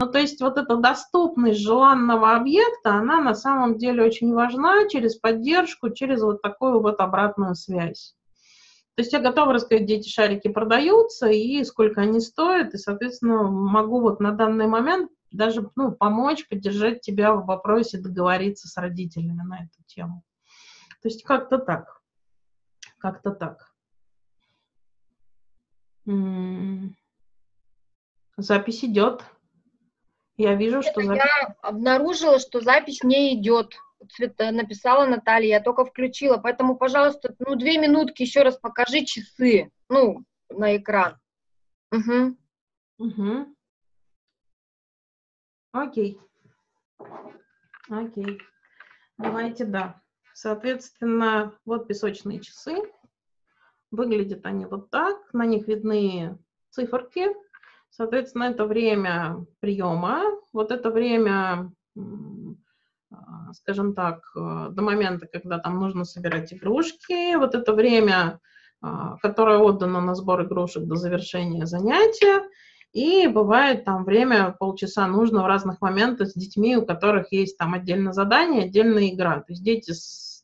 Ну, то есть вот эта доступность желанного объекта, она на самом деле очень важна через поддержку, через вот такую вот обратную связь. То есть я готова рассказать, где эти шарики продаются и сколько они стоят, и, соответственно, могу вот на данный момент даже ну, помочь, поддержать тебя в вопросе, договориться с родителями на эту тему. То есть как-то так. Как-то так. Запись идет. Я вижу, что запись... Я обнаружила, что запись не идет. Цвета написала Наталья, я только включила. Поэтому, пожалуйста, ну, две минутки еще раз покажи часы, ну, на экран. Угу. Угу. Окей. Окей. Давайте, да. Соответственно, вот песочные часы. Выглядят они вот так. На них видны циферки. Соответственно, это время приема. Вот это время, а, скажем так, э, до момента, когда там нужно собирать игрушки. Вот это время, а, которое отдано на сбор игрушек до завершения занятия. И бывает там время, полчаса нужно в разных моментах с детьми, у которых есть там отдельно задание, отдельная игра. То есть дети, с,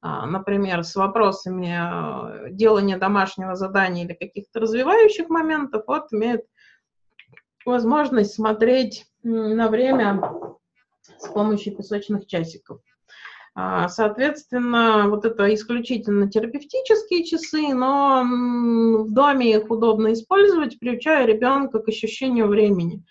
а, например, с вопросами а, делания домашнего задания или каких-то развивающих моментов, вот имеют возможность смотреть на время с помощью песочных часиков. А, соответственно, вот это исключительно терапевтические часы, но в доме их удобно использовать, приучая ребенка к ощущению времени.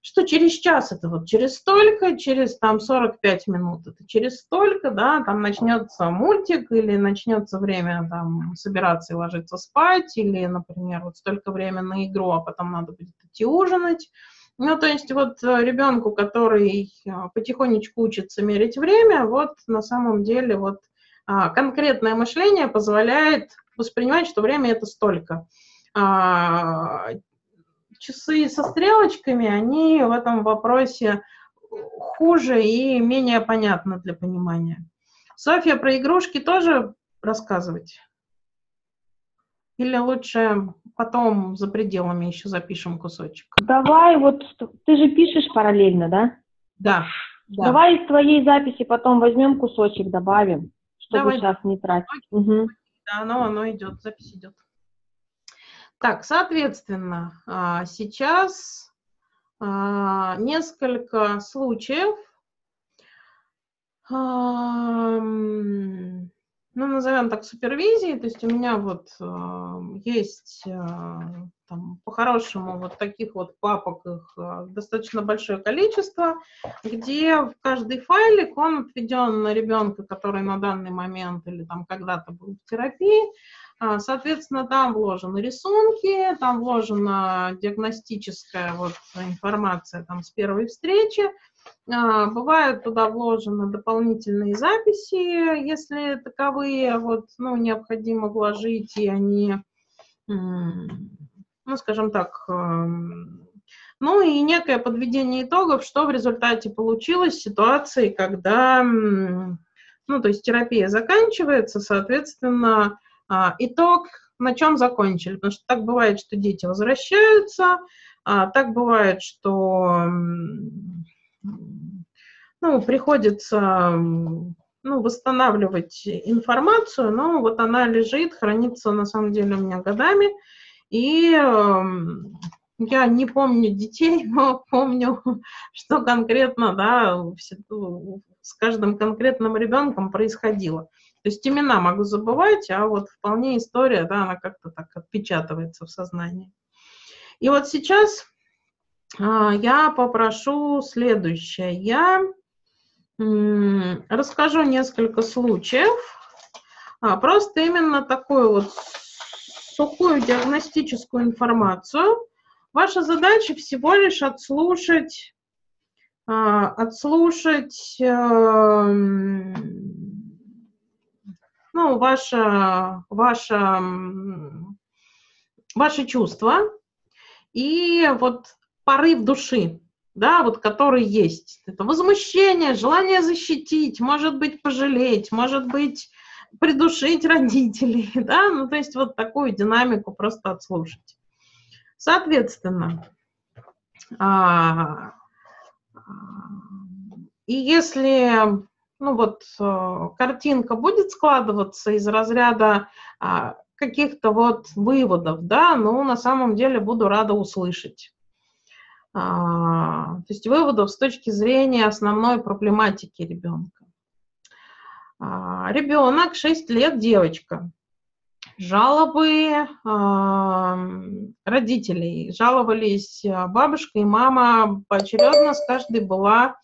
Что через час это вот через столько, через там 45 минут это через столько, да, там начнется мультик или начнется время там собираться и ложиться спать, или, например, вот столько времени на игру, а потом надо будет идти ужинать. Ну, то есть вот э, ребенку, который э, потихонечку учится мерить время, вот на самом деле вот а, конкретное мышление позволяет воспринимать, что время это столько. А, часы со стрелочками, они в этом вопросе хуже и менее понятны для понимания. Софья, про игрушки тоже рассказывать? Или лучше потом за пределами еще запишем кусочек? Давай, вот ты же пишешь параллельно, да? Да. да. Давай из твоей записи потом возьмем кусочек, добавим, чтобы Давай. сейчас не тратить. Угу. Да, оно, оно идет, запись идет. Так, соответственно, а, сейчас а, несколько случаев ну, назовем так, супервизии, то есть у меня вот э, есть э, там, по-хорошему вот таких вот папок их э, достаточно большое количество, где в каждый файлик он отведен на ребенка, который на данный момент или там когда-то был в терапии, соответственно, там вложены рисунки, там вложена диагностическая вот информация там с первой встречи, а, бывают туда вложены дополнительные записи, если таковые вот, ну, необходимо вложить, и они, ну, скажем так, эм, ну и некое подведение итогов, что в результате получилось в ситуации, когда, ну, то есть терапия заканчивается, соответственно, а, итог на чем закончили. Потому что так бывает, что дети возвращаются, а так бывает, что ну, приходится ну, восстанавливать информацию, но вот она лежит, хранится на самом деле у меня годами, и эм, я не помню детей, но помню, что конкретно, да, с каждым конкретным ребенком происходило. То есть имена могу забывать, а вот вполне история, да, она как-то так отпечатывается в сознании. И вот сейчас а, я попрошу следующее. Я расскажу несколько случаев, а, просто именно такую вот сухую диагностическую информацию. Ваша задача всего лишь отслушать, а, отслушать эм, ну, ваше, ваше, ваши чувства и вот порыв души, да, вот который есть. Это возмущение, желание защитить, может быть, пожалеть, может быть, придушить родителей, да, ну, то есть вот такую динамику просто отслушать. Соответственно, А, и если ну вот э, картинка будет складываться из разряда а, каких-то вот выводов, да, ну на самом деле буду рада услышать. А, то есть выводов с точки зрения основной проблематики ребенка. Ребенок 6 лет, девочка. Жалобы родителей. Жаловались бабушка и мама поочередно, с каждой была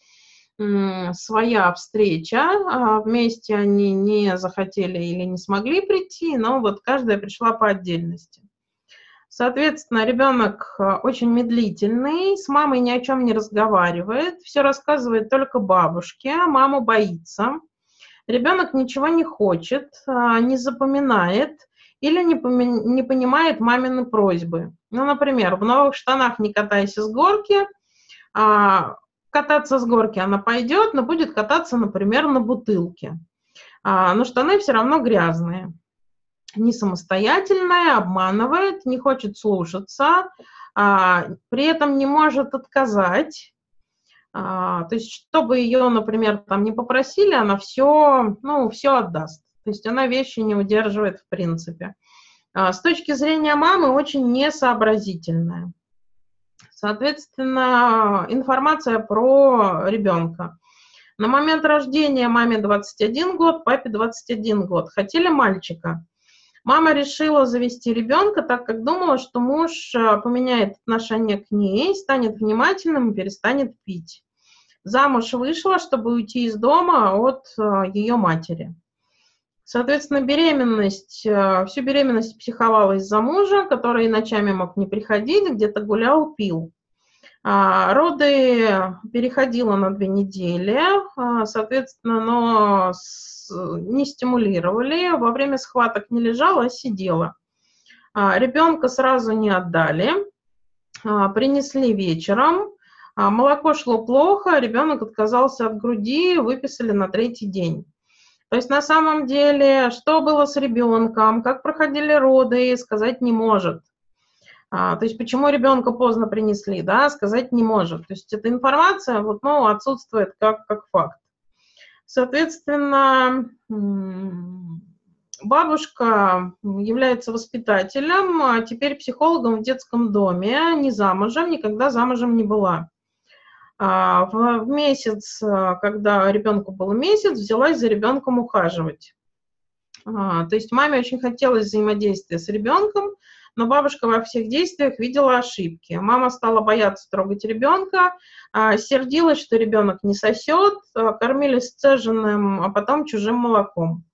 своя встреча, а вместе они не захотели или не смогли прийти, но вот каждая пришла по отдельности. Соответственно, ребенок э, очень медлительный, с мамой ни о чем не разговаривает, все рассказывает только бабушке, а маму боится. Ребенок ничего не хочет, а, не запоминает или не, не понимает мамины просьбы. Ну, например, в новых штанах не катайся с горки, а кататься с горки она пойдет, но будет кататься, например, на бутылке. А, но штаны все равно грязные. Не самостоятельная, обманывает, не хочет слушаться, а, при этом не может отказать. А, то есть, чтобы ее, например, там не попросили, она все, ну, все отдаст. То есть она вещи не удерживает в принципе. А, с точки зрения мамы очень несообразительная. Соответственно, информация про ребенка. На момент рождения маме 21 год, папе 21 год. Хотели мальчика. Мама решила завести ребенка, так как думала, что муж э, поменяет отношение к ней, станет внимательным и перестанет пить. Замуж вышла, чтобы уйти из дома от э, ее матери. Соответственно, беременность, э, всю беременность психовала из-за мужа, который ночами мог не приходить, где-то гулял, пил. А, роды переходила на две недели, а, соответственно, но не стимулировали, во время схваток не лежала, а сидела. А, ребенка сразу не отдали, принесли вечером, молоко шло плохо, ребенок отказался от груди, выписали на третий день. То есть на самом деле, что было с ребенком, как проходили роды, сказать не может. А, то есть почему ребенка поздно принесли, да, сказать не может. То есть эта информация вот, ну, отсутствует как, как факт. Соответственно, бабушка является воспитателем, а теперь психологом в детском доме, не замужем, никогда замужем не была. А, в месяц, а, когда ребенку был месяц, взялась за ребенком ухаживать. А, то есть маме очень хотелось взаимодействия с ребенком, но бабушка во всех действиях видела ошибки. Мама стала бояться трогать ребенка, сердилась, что ребенок не сосет, кормили сцеженным, а потом чужим молоком.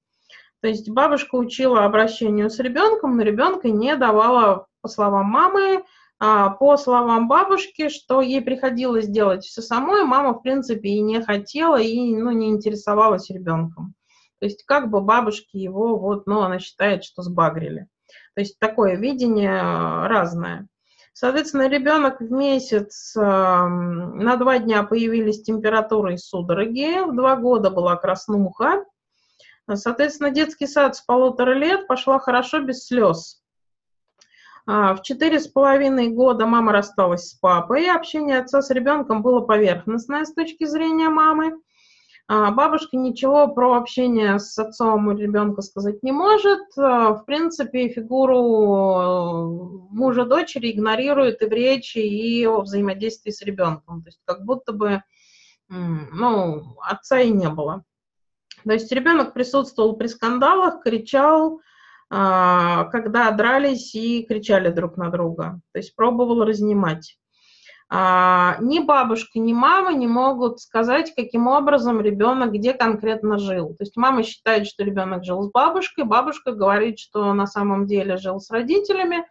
То есть бабушка учила обращению с ребенком, но ребенка не давала, по словам мамы, по словам бабушки, что ей приходилось делать все самой, мама, в принципе, и не хотела, и ну, не интересовалась ребенком. То есть как бы бабушки его, вот, ну, она считает, что сбагрили. То есть такое видение а, разное. Соответственно, ребенок в месяц на два дня появились температура и судороги, в два года была краснуха. Соответственно, детский сад с полутора лет пошла хорошо без слез. А, в четыре с половиной года мама рассталась с папой, общение отца с ребенком было поверхностное с точки зрения мамы. А, бабушка ничего про общение с отцом у ребенка сказать не может. А, в принципе, фигуру э, мужа дочери игнорирует и в речи, и о взаимодействии с ребенком. То есть как будто бы ну, отца и не было. То есть ребенок присутствовал при скандалах, кричал, когда дрались и кричали друг на друга. То есть пробовал разнимать. А, ни бабушка, ни мама не могут сказать, каким образом ребенок где конкретно жил. То есть мама считает, что ребенок жил с бабушкой, бабушка говорит, что на самом деле жил с родителями.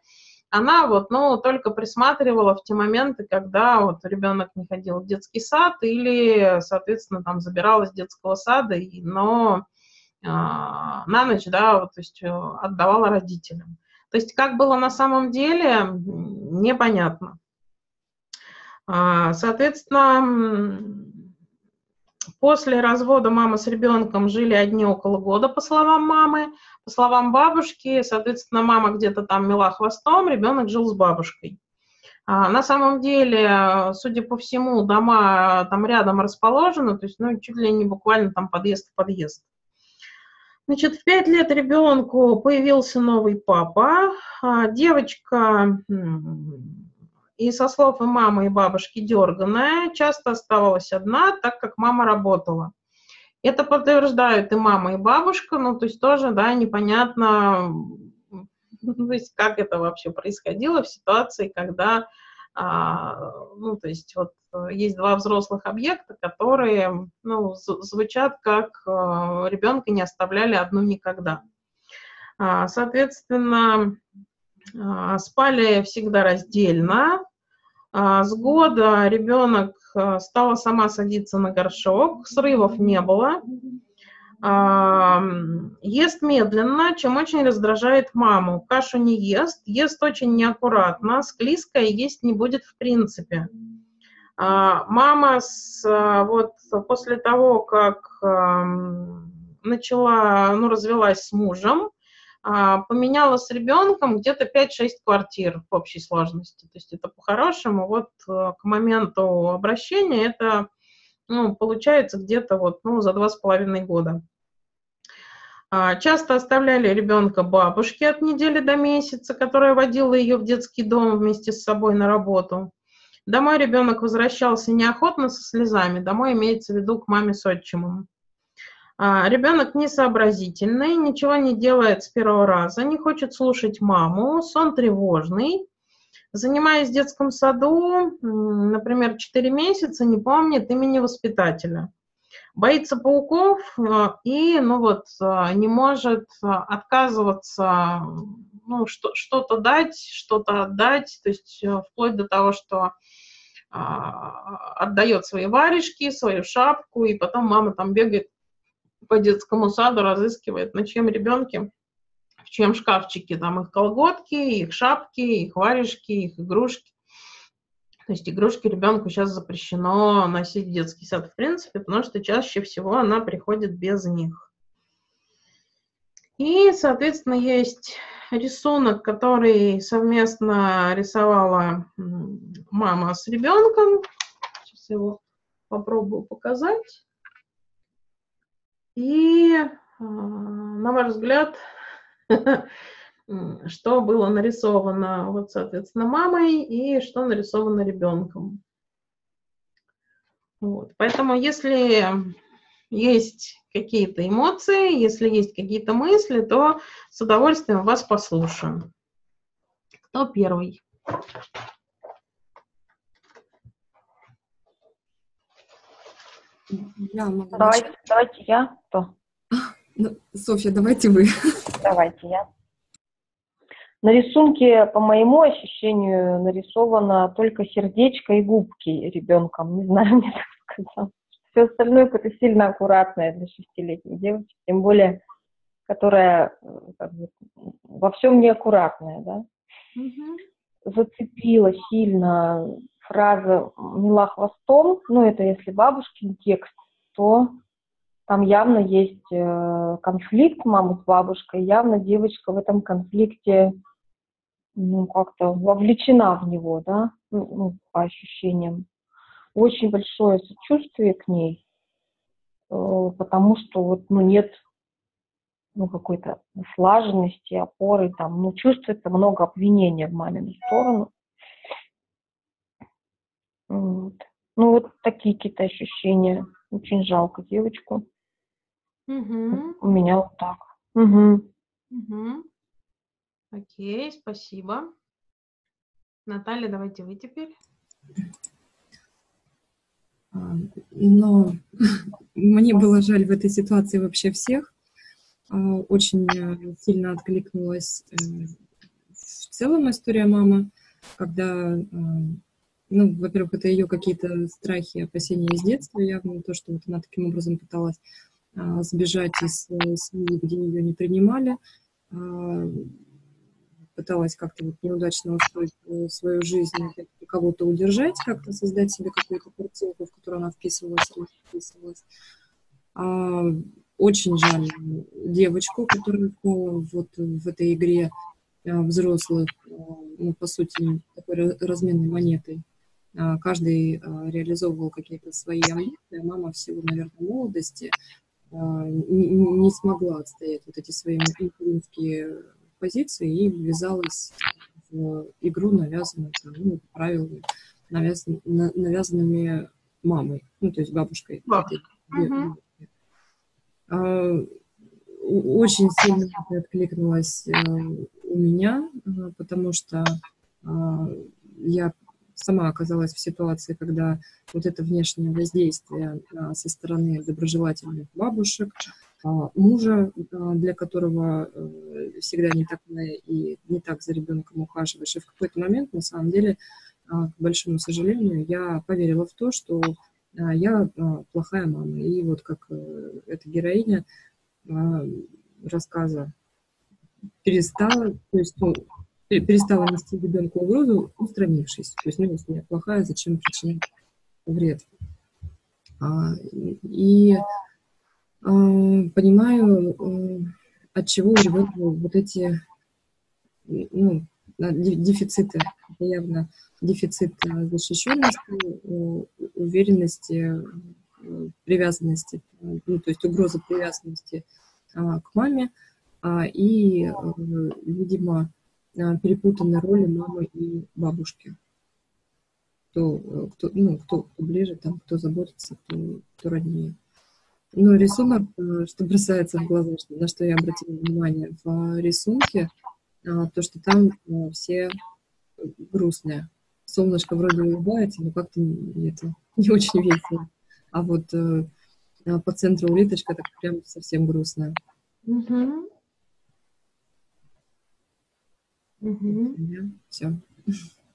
Она вот, ну, только присматривала в те моменты, когда вот ребенок не ходил в детский сад или, соответственно, там забиралась с детского сада, но а, на ночь, да, вот, то есть э, отдавала родителям. То есть как было на самом деле, непонятно. А, соответственно, после развода мама с ребенком жили одни около года, по словам мамы. По словам бабушки, соответственно, мама где-то там мела хвостом, ребенок жил с бабушкой. А, на самом деле, судя по всему, дома там рядом расположены, то есть, ну, чуть ли не буквально там подъезд в подъезд. Значит, в пять лет ребенку появился новый папа. А, девочка, и со слов и мамы, и бабушки, дерганая, часто оставалась одна, так как мама работала. Это подтверждают и мама, и бабушка, ну, то есть тоже, да, непонятно, то есть как это вообще происходило в ситуации, когда, а, ну, то есть вот есть два взрослых объекта, которые, ну, звучат как а, ребенка не оставляли одну никогда. А, соответственно, а, спали всегда раздельно. А, с года ребенок а, стала сама садиться на горшок, срывов не было. Ест медленно, чем очень раздражает маму. Кашу не ест, ест очень неаккуратно, склизкая есть не будет в принципе. Мама с, вот после того, как начала, ну, развелась с мужем, а, поменяла с ребенком где-то 5-6 квартир в общей сложности. То есть это по-хорошему, вот э, к моменту обращения это ну, получается где-то вот, ну, за два с половиной года. А, часто оставляли ребенка бабушке от недели до месяца, которая водила ее в детский дом вместе с собой на работу. Домой ребенок возвращался неохотно со слезами. Домой имеется в виду к маме с отчимом. А, ребенок несообразительный, ничего не делает с первого раза, не хочет слушать маму, сон тревожный. Занимаясь в детском саду, например, 4 месяца, не помнит имени воспитателя. Боится пауков а, и, ну вот, а, не может отказываться, ну, что, что-то дать, что-то отдать, то есть э, вплоть до того, что отдает свои варежки, свою шапку, и потом мама там бегает по детскому саду разыскивает, на чьем ребенке, в чьем шкафчике там их колготки, их шапки, их варежки, их игрушки. То есть игрушки ребенку сейчас запрещено носить в детский сад в принципе, потому что чаще всего она приходит без них. И, соответственно, есть рисунок, который совместно рисовала мама с ребенком. Сейчас его попробую показать. И, а, на ваш взгляд, что было нарисовано, вот, соответственно, мамой и что нарисовано ребенком. Вот. Поэтому, если есть какие-то эмоции, если есть какие-то мысли, то с удовольствием вас послушаю. Кто первый? Я могу давайте, начать. давайте я. Кто? Ну, Софья, давайте вы. Давайте я. На рисунке, по моему ощущению, нарисовано только сердечко и губки ребенком. Не знаю, мне так сказал. Все остальное какое-то сильно аккуратное для шестилетней девочки, тем более, которая как бы, во всем неаккуратная, да. Угу. Зацепила сильно фраза «мила хвостом», ну, это если бабушкин текст, то там явно есть э, конфликт мамы с бабушкой, явно девочка в этом конфликте ну, как-то вовлечена в него, да, ну, ну, по ощущениям. Очень большое сочувствие к ней, э, потому что вот, ну, нет ну, какой-то слаженности, опоры, там, ну, чувствуется много обвинения в мамину сторону. Вот. Ну, вот такие какие-то ощущения. Очень жалко девочку. Угу. У меня вот так. Угу. Угу. Окей, спасибо. Наталья, давайте вы теперь. А, но мне было жаль в этой ситуации вообще всех. А, очень э, сильно откликнулась э, в целом история мамы, когда э, ну, во-первых, это ее какие-то страхи, опасения из детства явно, то, что вот она таким образом пыталась а, сбежать из семьи, где ее не принимали, пыталась как-то вот неудачно устроить э, свою жизнь, кого-то удержать, как-то создать себе какую-то картинку, в которую она вписывалась или вписывалась. А, очень жаль девочку, которая вот в этой игре взрослых, ну, по сути, такой разменной монетой. Каждый реализовывал какие-то свои амбиции, а мама в силу, наверное, молодости не смогла отстоять вот эти свои материнские позиции и ввязалась в игру, навязанную ну, правилами, навязан, навязанными мамой, ну, то есть бабушкой. Угу. Очень сильно это откликнулось э, у меня, э, потому что а, я сама оказалась в ситуации, когда вот это внешнее воздействие со стороны доброжелательных бабушек, а, мужа, а, для которого э, всегда не так и не так за ребенком ухаживаешь. И в какой-то момент, на самом деле, а, к большому сожалению, я поверила в то, что я плохая мама. И вот как э, эта героиня рассказа перестала, то есть ну, перестала нести ребенку угрозу, устранившись. То есть, ну, если я плохая, зачем причинять вред? И понимаю, от чего у ребенка вот эти ну, дефициты. Явно дефицит защищенности, уверенности, привязанности, ну, то есть угроза привязанности а, к маме а, и, видимо, перепутанные роли мамы и бабушки. Кто, кто, ну, кто, кто ближе, там, кто заботится, кто, кто роднее. Ну, рисунок, э, что бросается в глаза, на что я обратила внимание в рисунке, а, то, что там э, все грустные. Солнышко вроде улыбается, но как-то это не очень весело. А вот э, а по центру улиточка так прям совсем грустная. Угу. Угу. Все.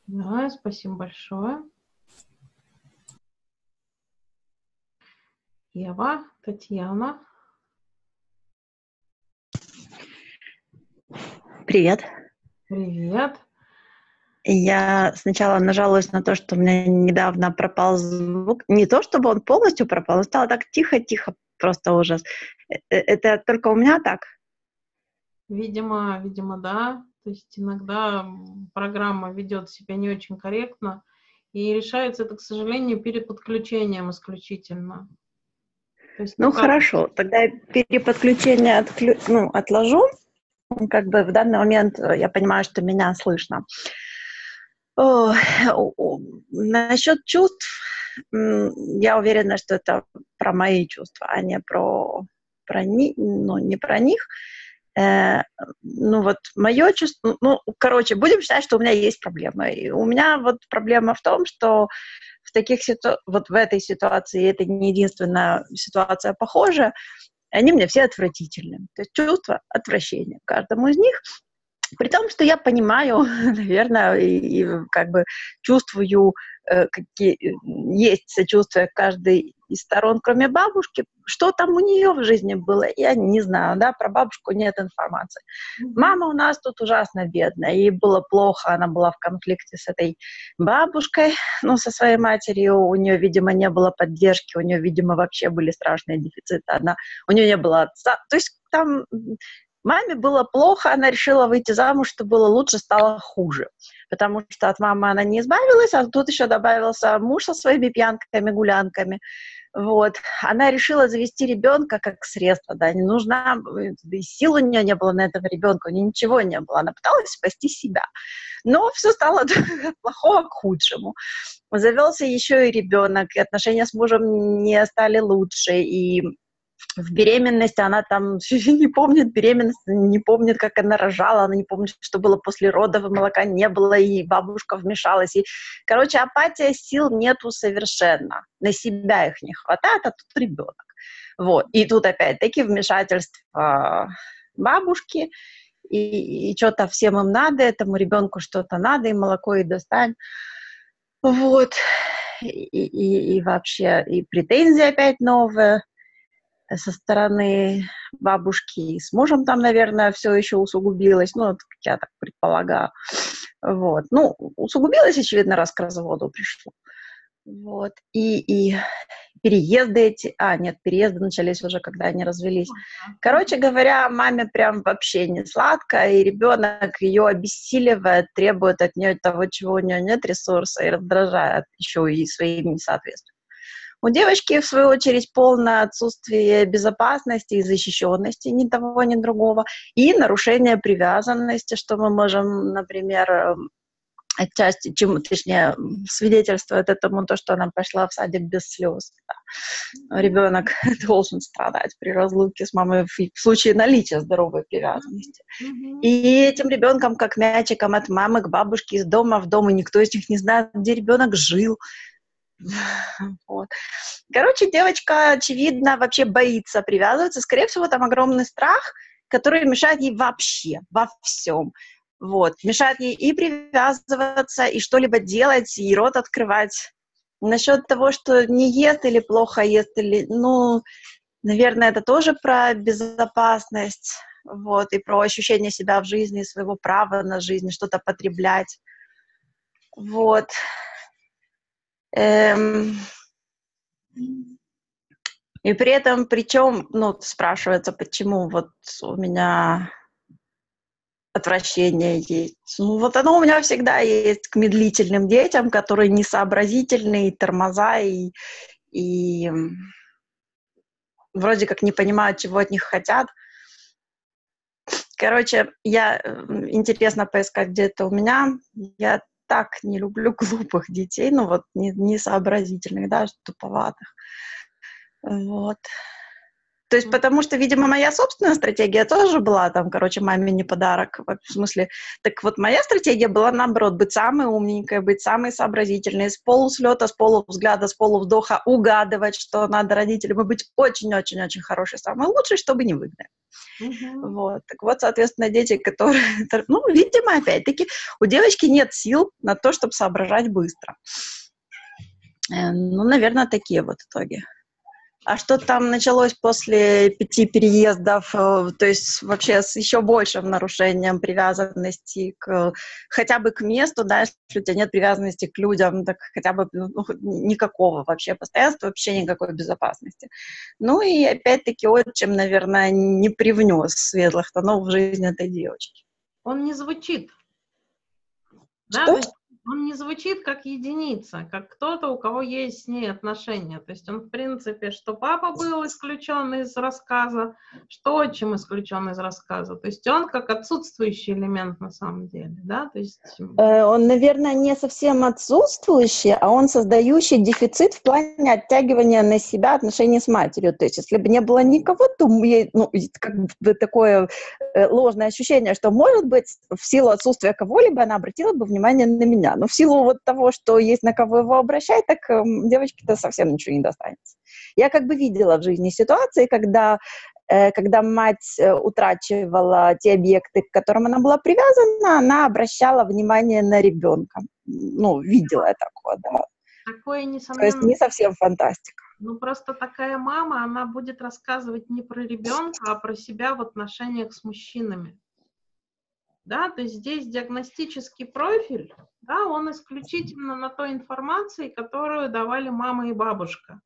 Да, спасибо большое. Ева, Татьяна. Привет. Привет. Я сначала нажалась на то, что у меня недавно пропал звук. Не то, чтобы он полностью пропал, но стало так тихо-тихо, просто ужас. Э, э, это только у меня так? Видимо, видимо, да. То есть иногда программа ведет себя не очень корректно, и решается это, к сожалению, перед подключением исключительно. Есть, ну, ну хорошо, тогда переподключение отклю... ну, отложу. Как бы в данный момент э, я понимаю, что меня слышно. О, насчет чувств, я уверена, что это про мои чувства, а не про, про ни, ну, не про них. Э, ну вот мое чувство, ну, короче, будем считать, что у меня есть проблема. И у меня вот проблема в том, что в таких ситу... вот в этой ситуации, это не единственная ситуация похожая, они мне все отвратительны. То есть чувство отвращения каждому из них. При том, что я понимаю, наверное, и, и как бы чувствую, э, какие есть сочувствие каждой из сторон, кроме бабушки. Что там у нее в жизни было, я не знаю, да, про бабушку нет информации. Мама у нас тут ужасно бедная, ей было плохо, она была в конфликте с этой бабушкой, ну, со своей матерью, у нее, видимо, не было поддержки, у нее, видимо, вообще были страшные дефициты, она, у нее не было отца, то есть там Маме было плохо, она решила выйти замуж, что было лучше, стало хуже. Потому что от мамы она не избавилась, а тут еще добавился муж со своими пьянками, гулянками. Вот. Она решила завести ребенка как средство, да, не нужна, и сил у нее не было на этого ребенка, у нее ничего не было, она пыталась спасти себя. Но все стало от плохого к худшему. Завелся еще и ребенок, и отношения с мужем не стали лучше, и в беременности она там не помнит беременность, не помнит, как она рожала, она не помнит, что было после родов, и молока не было, и бабушка вмешалась. И, короче, апатия сил нету совершенно. На себя их не хватает, а тут ребенок. Вот. И тут опять-таки вмешательство бабушки, и, и что-то всем им надо, этому ребенку что-то надо, и молоко и достань. Вот. И, и, и вообще, и претензии опять новые со стороны бабушки с мужем там, наверное, все еще усугубилось, ну, я так предполагаю. Вот. Ну, усугубилось, очевидно, раз к разводу пришло. Вот. И, и переезды эти, а, нет, переезды начались уже, когда они развелись. Короче говоря, маме прям вообще не сладко, и ребенок ее обессиливает, требует от нее того, чего у нее нет ресурса, и раздражает еще и своим несоответствием. У девочки, в свою очередь, полное отсутствие безопасности и защищенности ни того, ни другого, и нарушение привязанности, что мы можем, например, эм, отчасти, чему, точнее, свидетельствует этому то, что она пошла в садик без слез. Да. Ребенок должен страдать при разлуке с мамой в, в случае наличия здоровой привязанности. Mm-hmm. И этим ребенком, как мячиком от мамы к бабушке из дома в дом, и никто из них не знает, где ребенок жил. Вот. Короче, девочка, очевидно, вообще боится привязываться. Скорее всего, там огромный страх, который мешает ей вообще, во всем. Вот, мешает ей и привязываться, и что-либо делать, и рот открывать. Насчет того, что не ест или плохо ест, или, ну, наверное, это тоже про безопасность, вот, и про ощущение себя в жизни, своего права на жизнь, что-то потреблять. Вот. Эм... И при этом, причем, ну, спрашивается, почему вот у меня отвращение есть. Ну, вот оно у меня всегда есть к медлительным детям, которые несообразительные, тормоза и, и вроде как не понимают, чего от них хотят. Короче, я интересно поискать где-то у меня. Я так не люблю глупых детей, ну вот несообразительных, да, туповатых. Вот. То есть, потому что, видимо, моя собственная стратегия тоже была там, короче, маме не подарок. В смысле, так вот моя стратегия была, наоборот, быть самой умненькой, быть самой сообразительной, с полуслета, с полувзгляда, с полувздоха угадывать, что надо родителям, и быть очень-очень-очень хорошей, самой лучшей, чтобы не выгнали. Uh-huh. Вот. Так вот, соответственно, дети, которые... Ну, видимо, опять-таки, у девочки нет сил на то, чтобы соображать быстро. Э, ну, наверное, такие вот итоги. А что там началось после пяти переездов, э, то есть вообще с еще большим нарушением привязанности к хотя бы к месту, да, если у тебя нет привязанности к людям, так хотя бы ну, никакого вообще постоянства, вообще никакой безопасности. Ну и опять-таки отчим, наверное, не привнес светлых тонов в жизнь этой девочки. Он не звучит. Да, что? Он не звучит как единица, как кто-то, у кого есть с ней отношения. То есть он, в принципе, что папа был исключен из рассказа, что отчим исключен из рассказа. То есть он как отсутствующий элемент на самом деле, да? То есть... Э, он, наверное, не совсем отсутствующий, а он создающий дефицит в плане оттягивания на себя отношений с матерью. То есть если бы не было никого, то ну, как бы такое э, ложное ощущение, что, может быть, в силу отсутствия кого-либо она обратила бы внимание на меня. Но в силу вот того, что есть на кого его обращать, так э, девочке-то совсем ничего не достанется. Я как бы видела в жизни ситуации, когда э, когда мать э, утрачивала те объекты, к которым она была привязана, она обращала внимание на ребенка. Ну, видела я такое, да. Такое, несомненно. То есть не совсем фантастика. Ну, просто такая мама, она будет рассказывать не про ребенка, а про себя в отношениях с мужчинами да, то есть здесь диагностический профиль, да, он исключительно на той информации, которую давали мама и бабушка.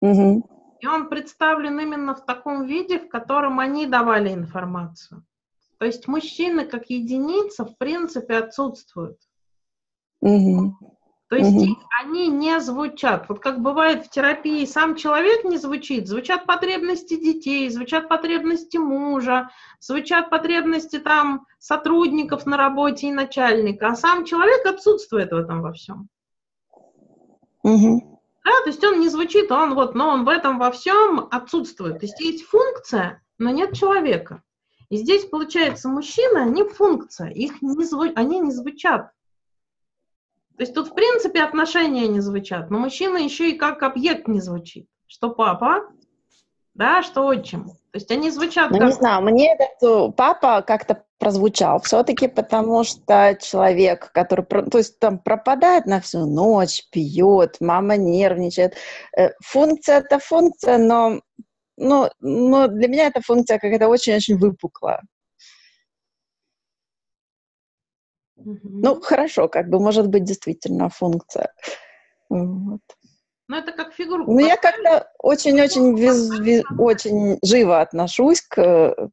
Угу. И он представлен именно в таком виде, в котором они давали информацию. То есть мужчины как единица в принципе отсутствуют. Угу. То есть угу. они не звучат. Вот как бывает в терапии, сам человек не звучит, звучат потребности детей, звучат потребности мужа, звучат потребности там сотрудников на работе и начальника, а сам человек отсутствует в этом во всем. Угу. Да, то есть он не звучит, он вот, но он в этом во всем отсутствует. То есть есть функция, но нет человека. И здесь, получается, мужчины, они функция, их не зву... они не звучат. То есть тут, в принципе, отношения не звучат, но мужчина еще и как объект не звучит. Что папа, да, что отчим. То есть они звучат ну, как... не знаю, мне этот э, папа как-то прозвучал все-таки, потому что человек, который, то есть там пропадает на всю ночь, пьет, мама нервничает. Э, функция это функция, но, но, но для меня эта функция какая-то очень-очень Ну, хорошо, как бы, может быть, действительно функция. Вот. Ну, это как фигурку. Ну, я как-то очень-очень виз- очень живо отношусь к,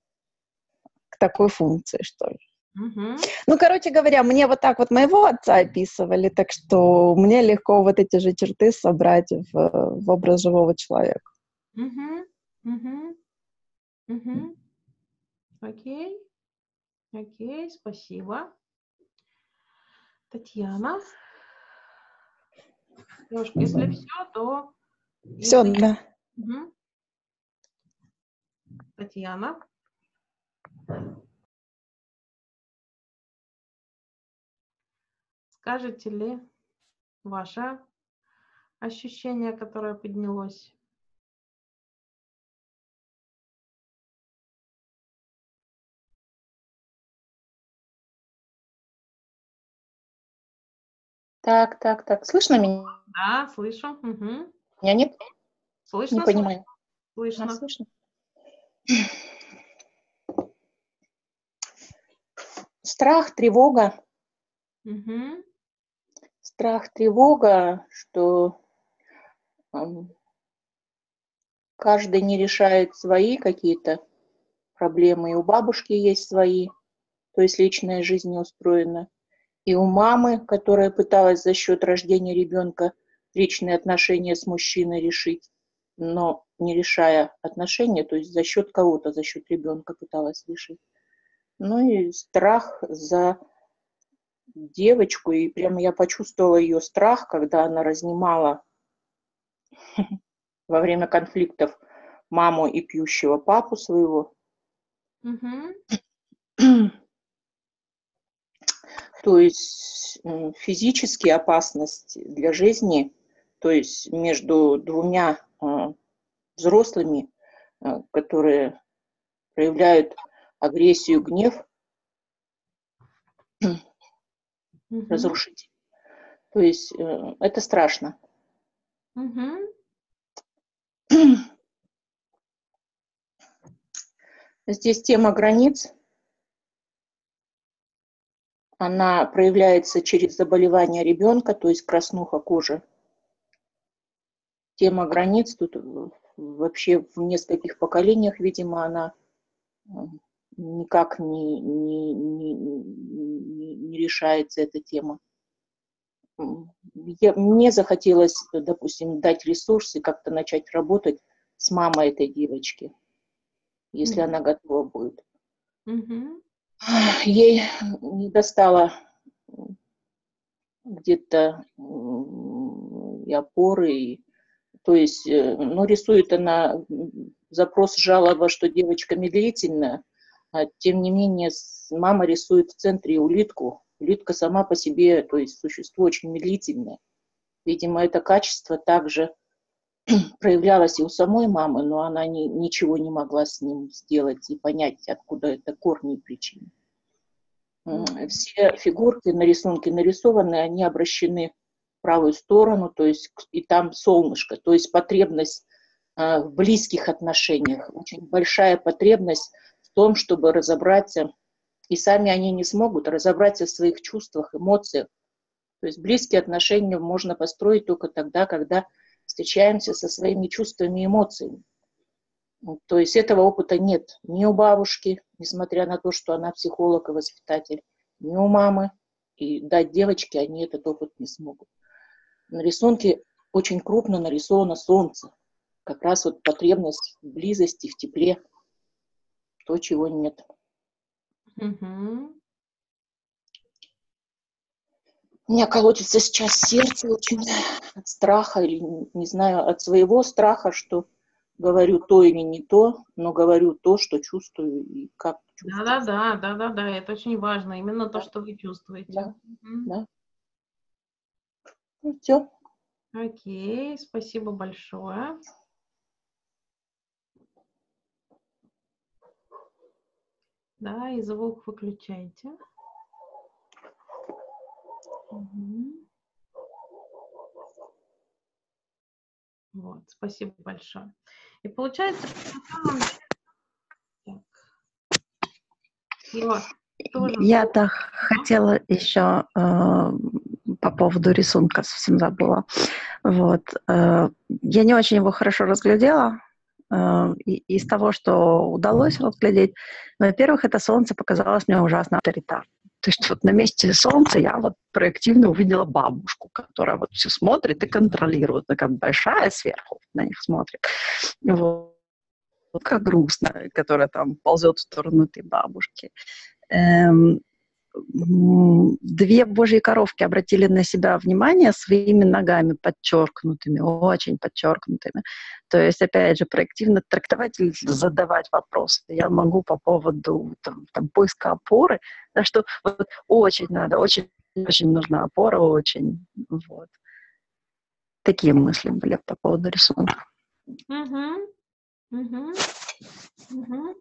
к такой функции, что ли. Угу. Ну, короче говоря, мне вот так вот моего отца описывали, так что мне легко вот эти же черты собрать в, в образ живого человека. Угу. Угу. Угу. Окей. Окей, спасибо. Татьяна. Девушка, если все, то... Все, если- да. Мгм. Татьяна. Скажете ли ваше ощущение, которое поднялось? Так, так, так. Слышно меня? Да, слышу. Мгм. Меня нет? Слышно? Не понимаю. Слышно. А, слышно? Страх, тревога. Мгм. Страх, тревога, что каждый не решает свои какие-то проблемы. И у бабушки есть свои, то есть личная жизнь не устроена. И у мамы, которая пыталась за счет рождения ребенка личные отношения с мужчиной решить, но не решая отношения, то есть за счет кого-то, за счет ребенка пыталась решить. Ну и страх за девочку, и прямо я почувствовала ее страх, когда она разнимала во время конфликтов маму и пьющего папу своего. То есть физические опасности для жизни, то есть между двумя а, взрослыми, а, которые проявляют агрессию, гнев, Мгм. разрушить. То есть э, это страшно. Мгм. Здесь тема границ. Она проявляется через заболевание ребенка, то есть краснуха кожи. Тема границ тут вообще в нескольких поколениях, видимо, она никак не, не, не, не- не решается, эта тема. Я- мне захотелось, допустим, дать ресурсы, как-то начать работать с мамой этой девочки, если Мгм. она готова будет. Мгм. Ей не достало где-то и опоры, и, то есть, э, ну, рисует она запрос жалоба, что девочка медлительная, а тем не менее мама рисует в центре улитку. Улитка сама по себе, то есть существо очень медлительное. Видимо, это качество также проявлялось и у самой мамы, но она ни- ничего не могла с ним сделать и понять, откуда это корни и причины. Все фигурки на рисунке нарисованы, они обращены в правую сторону, то есть и там солнышко, то есть потребность а, в близких отношениях, очень большая потребность в том, чтобы разобраться, и сами они не смогут разобраться в своих чувствах, эмоциях. То есть близкие отношения можно построить только тогда, когда встречаемся со своими чувствами и эмоциями. То есть этого опыта нет ни у бабушки, несмотря на то, что она психолог и воспитатель, ни у мамы. И дать девочке они этот опыт не смогут. На рисунке очень крупно нарисовано солнце. Как раз вот потребность в близости, в тепле. То, чего нет. Мгм. У меня колотится сейчас сердце очень от страха, или не- знаю, от своего страха, что говорю то или не то, но говорю то, что чувствую и как чувствую. Да-да-да, да-да-да, это очень важно, именно то, Да. что вы чувствуете. Да. Мгм. Да. Ну, все. Окей, спасибо большое. Да, и звук выключайте. Мгм. Вот, спасибо большое. И получается, что деле... Так. Тоже... Я-то хотела еще э, по поводу рисунка, совсем забыла. Вот. Э, я не очень его хорошо разглядела. Э, из того, что удалось разглядеть, во-первых, это солнце показалось мне ужасно авторитарным. То есть вот на месте солнца я вот проективно увидела бабушку, которая вот все смотрит и контролирует, такая большая сверху на них смотрит. Вот. Как грустно, которая там ползет в сторону этой бабушки. Эм, две божьи коровки обратили на себя внимание своими ногами подчеркнутыми, очень подчеркнутыми. То есть, опять же, проактивно трактовать или задавать вопросы. Я могу по поводу там, там, поиска опоры, да, что вот, очень надо, очень, очень нужна опора, очень. Вот. Такие мысли были по поводу рисунка. Угу. Угу. Угу.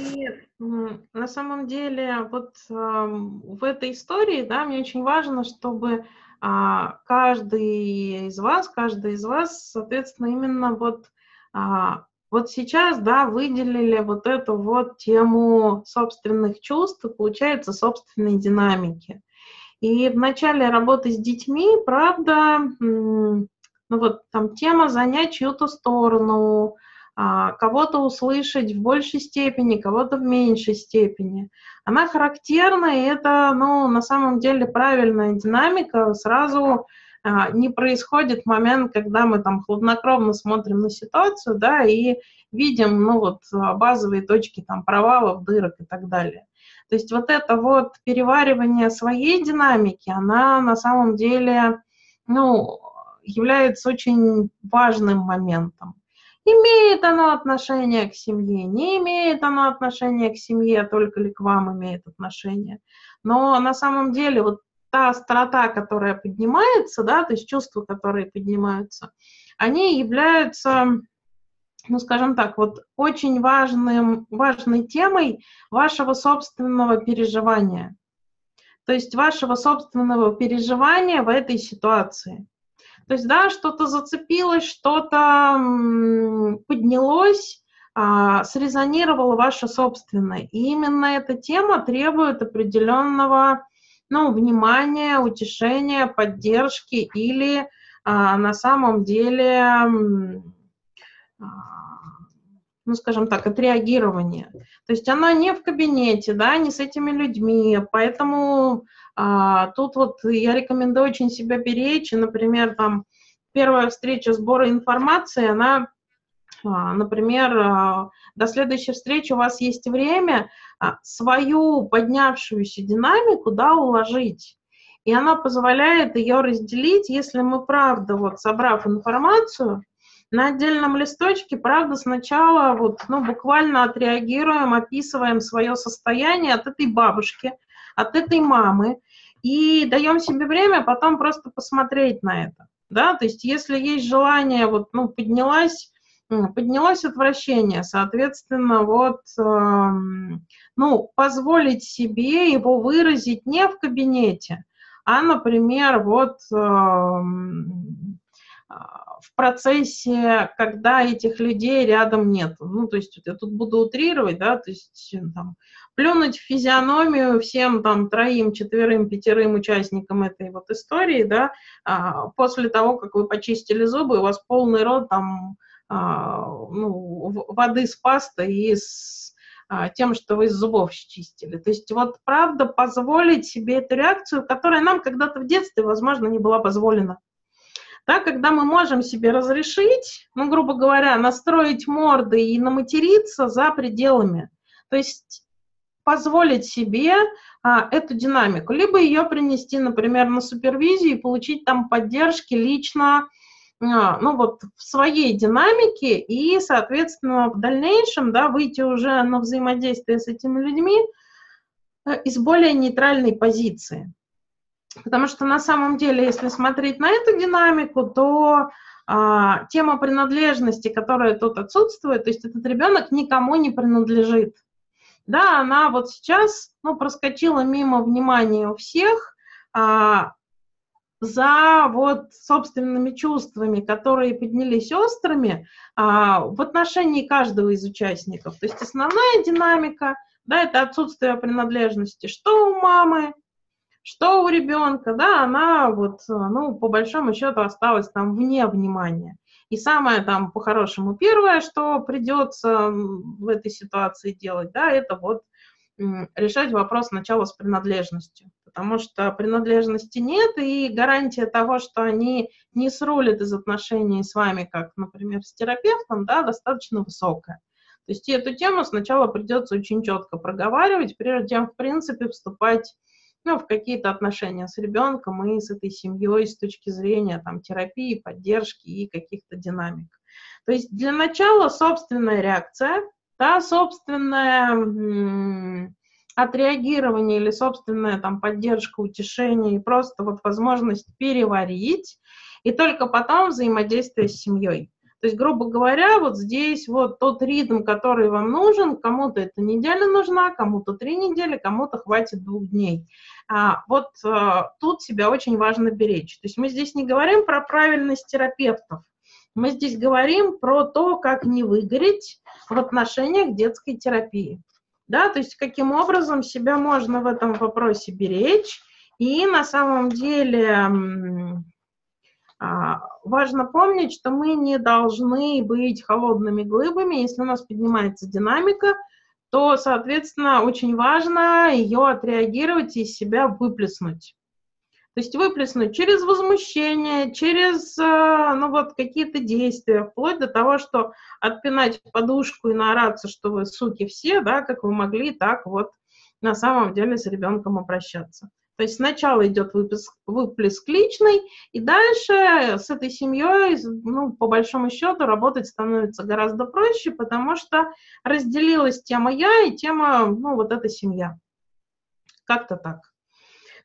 И на самом деле вот в этой истории, да, мне очень важно, чтобы а, каждый из вас, каждый из вас, соответственно, именно вот а, вот сейчас, да, выделили вот эту вот тему собственных чувств, получается собственной динамики. И в начале работы с детьми, правда, ну вот там тема занять чью-то сторону, кого-то услышать в большей степени, кого-то в меньшей степени. Она характерна, и это, ну, на самом деле правильная динамика. Сразу а, не происходит момент, когда мы там хладнокровно смотрим на ситуацию, да, и видим, ну, вот базовые точки там провалов, дырок и так далее. То есть вот это вот переваривание своей динамики, она на самом деле, ну, является очень важным моментом. Имеет оно отношение к семье, не имеет оно отношения к семье, только ли к вам имеет отношение. Но на самом деле вот та острота, которая поднимается, да, то есть чувства, которые поднимаются, они являются, ну, скажем так, вот очень важным, важной темой вашего собственного переживания. То есть вашего собственного переживания в этой ситуации. То есть, да, что-то зацепилось, что-то поднялось, а, срезонировало ваше собственное. И именно эта тема требует определенного ну, внимания, утешения, поддержки или а, на самом деле, а, ну, скажем так, отреагирования. То есть она не в кабинете, да, не с этими людьми, поэтому а, тут вот я рекомендую очень себя беречь, например, там первая встреча сбора информации, она, а, например, а, до следующей встречи у вас есть время а, свою поднявшуюся динамику, да, уложить. И она позволяет ее разделить, если мы, правда, вот собрав информацию, на отдельном листочке, правда, сначала вот, ну, буквально отреагируем, описываем свое состояние от этой бабушки, от этой мамы, и даем себе время потом просто посмотреть на это. Да? То есть если есть желание, вот, ну, поднялась, поднялось отвращение, соответственно, вот, э, ну, позволить себе его выразить не в кабинете, а, например, вот э, в процессе, когда этих людей рядом нет. Ну, то есть я тут буду утрировать, да, то есть там, плюнуть в физиономию всем там троим, четверым, пятерым участникам этой вот истории, да, а, после того, как вы почистили зубы, у вас полный рот там а, ну, воды с пастой и с а, тем, что вы из зубов чистили. То есть вот правда позволить себе эту реакцию, которая нам когда-то в детстве, возможно, не была позволена. Да, когда мы можем себе разрешить, ну, грубо говоря, настроить морды и наматериться за пределами. То есть позволить себе а, эту динамику, либо ее принести, например, на супервизию и получить там поддержки лично, а, ну вот в своей динамике и, соответственно, в дальнейшем, да, выйти уже на взаимодействие с этими людьми э, из более нейтральной позиции. Потому что на самом деле, если смотреть на эту динамику, то а, тема принадлежности, которая тут отсутствует, то есть этот ребенок никому не принадлежит. Да, она вот сейчас, ну, проскочила мимо внимания у всех а, за вот собственными чувствами, которые поднялись острыми а, в отношении каждого из участников. То есть основная динамика да, это отсутствие принадлежности, что у мамы, что у ребенка, да, она вот, ну, по большому счету осталась там вне внимания. И самое там по-хорошему первое, что придется в этой ситуации делать, да, это вот решать вопрос сначала с принадлежностью, потому что принадлежности нет, и гарантия того, что они не срулят из отношений с вами, как, например, с терапевтом, да, достаточно высокая. То есть эту тему сначала придется очень четко проговаривать, прежде чем, в принципе, вступать ну, в какие-то отношения с ребенком и с этой семьей с точки зрения там, терапии, поддержки и каких-то динамик. То есть для начала собственная реакция, да, собственное отреагирование или собственная там поддержка, утешение и просто вот возможность переварить, и только потом взаимодействие с семьей. То есть, грубо говоря, вот здесь вот тот ритм, который вам нужен, кому-то эта неделя нужна, кому-то три недели, кому-то хватит двух дней. А, вот а, тут себя очень важно беречь. То есть мы здесь не говорим про правильность терапевтов, мы здесь говорим про то, как не выгореть в отношениях детской терапии. Да, то есть каким образом себя можно в этом вопросе беречь. И на самом деле важно помнить, что мы не должны быть холодными глыбами. Если у нас поднимается динамика, то, соответственно, очень важно ее отреагировать и себя выплеснуть. То есть выплеснуть через возмущение, через э, ну, вот, какие-то действия, вплоть до того, что отпинать подушку и наораться, что вы суки все, да, как вы могли, так вот на самом деле с ребенком обращаться. То есть сначала идет выплеск, выплеск личный, и дальше с этой семьей, ну, по большому счету, работать становится гораздо проще, потому что разделилась тема я и тема, ну, вот эта семья. Как-то так.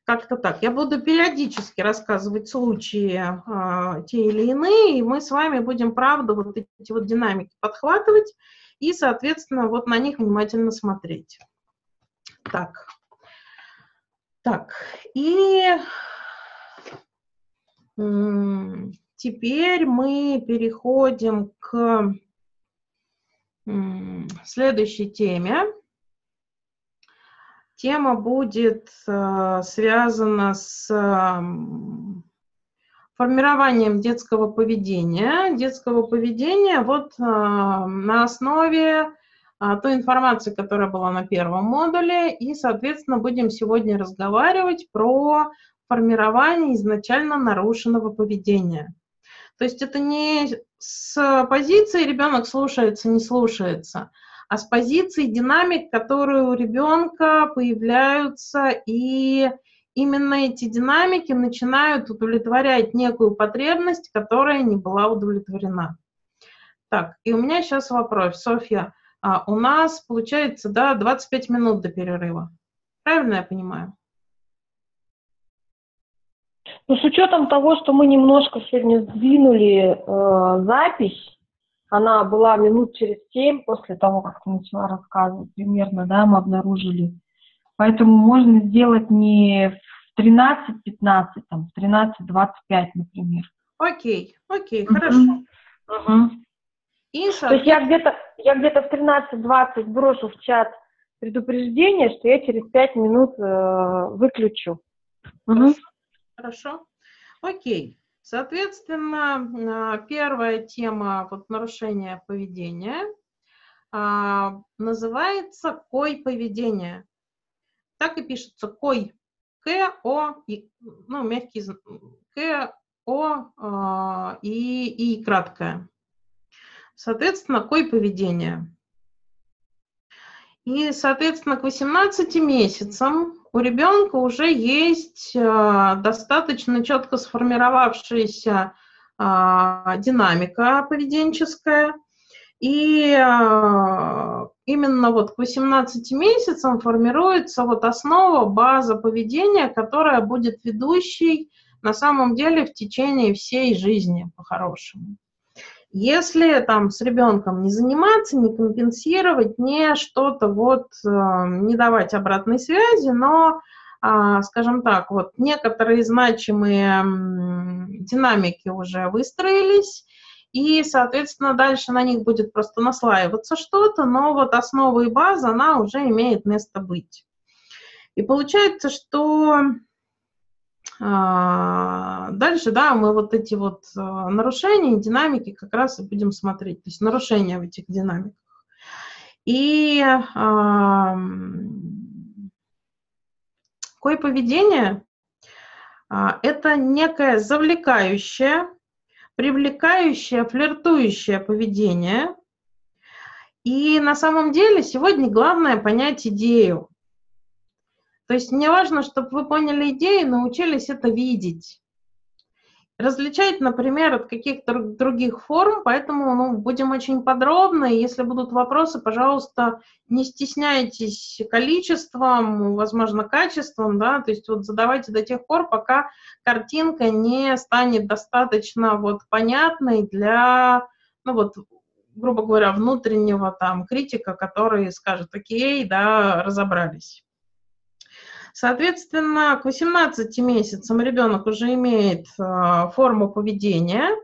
Как-то так. Я буду периодически рассказывать случаи э, те или иные, и мы с вами будем, правда, вот эти вот динамики подхватывать и, соответственно, вот на них внимательно смотреть. Так. Так, и теперь мы переходим к следующей теме. Тема будет э, связана с формированием детского поведения. Детского поведения вот э, на основе той информации, которая была на первом модуле, и, соответственно, будем сегодня разговаривать про формирование изначально нарушенного поведения. То есть это не с позиции ребенок слушается, не слушается, а с позиции динамик, которые у ребенка появляются, и именно эти динамики начинают удовлетворять некую потребность, которая не была удовлетворена. Так, и у меня сейчас вопрос, Софья, а у нас получается, да, 25 минут до перерыва. Правильно я понимаю? Ну, с учетом того, что мы немножко сегодня сдвинули э, запись, она была минут через семь после того, как ты начала рассказывать, примерно, да, мы обнаружили. Поэтому можно сделать не в 13.15, там, в 13.25, например. Окей, окей, хорошо. Угу. И, То есть я где-то я где-то в 13.20 брошу в чат предупреждение, что я через 5 минут э, выключу. Угу. Хорошо. Окей. Соответственно, э, первая тема вот, нарушения поведения а, называется кой поведение. Так и пишется кой. К, О, и, ну, мягкий, К, О а, и, и краткое. Соответственно, какое поведение? И, соответственно, к 18 месяцам у ребенка уже есть э, достаточно четко сформировавшаяся э, динамика поведенческая. И э, именно вот к 18 месяцам формируется вот основа, база поведения, которая будет ведущей на самом деле в течение всей жизни по-хорошему. Если там с ребенком не заниматься, не компенсировать, не что-то вот, э, не давать обратной связи, но, а, скажем так, вот некоторые значимые динамики уже выстроились, и, соответственно, дальше на них будет просто наслаиваться что-то, но вот основа и база, она уже имеет место быть. И получается, что дальше, да, мы вот эти вот а, нарушения, динамики как раз и будем смотреть, то есть нарушения в этих динамиках. И а, какое поведение а, это некое завлекающее, привлекающее, флиртующее поведение. И на самом деле сегодня главное понять идею. То есть мне важно, чтобы вы поняли идею, научились это видеть. Различать, например, от каких-то других форм, поэтому ну, будем очень подробно. И если будут вопросы, пожалуйста, не стесняйтесь количеством, возможно, качеством, да, то есть вот задавайте до тех пор, пока картинка не станет достаточно вот понятной для, ну вот, грубо говоря, внутреннего там критика, который скажет, окей, да, разобрались. Соответственно, к 18 месяцам ребенок уже имеет э, форму поведения.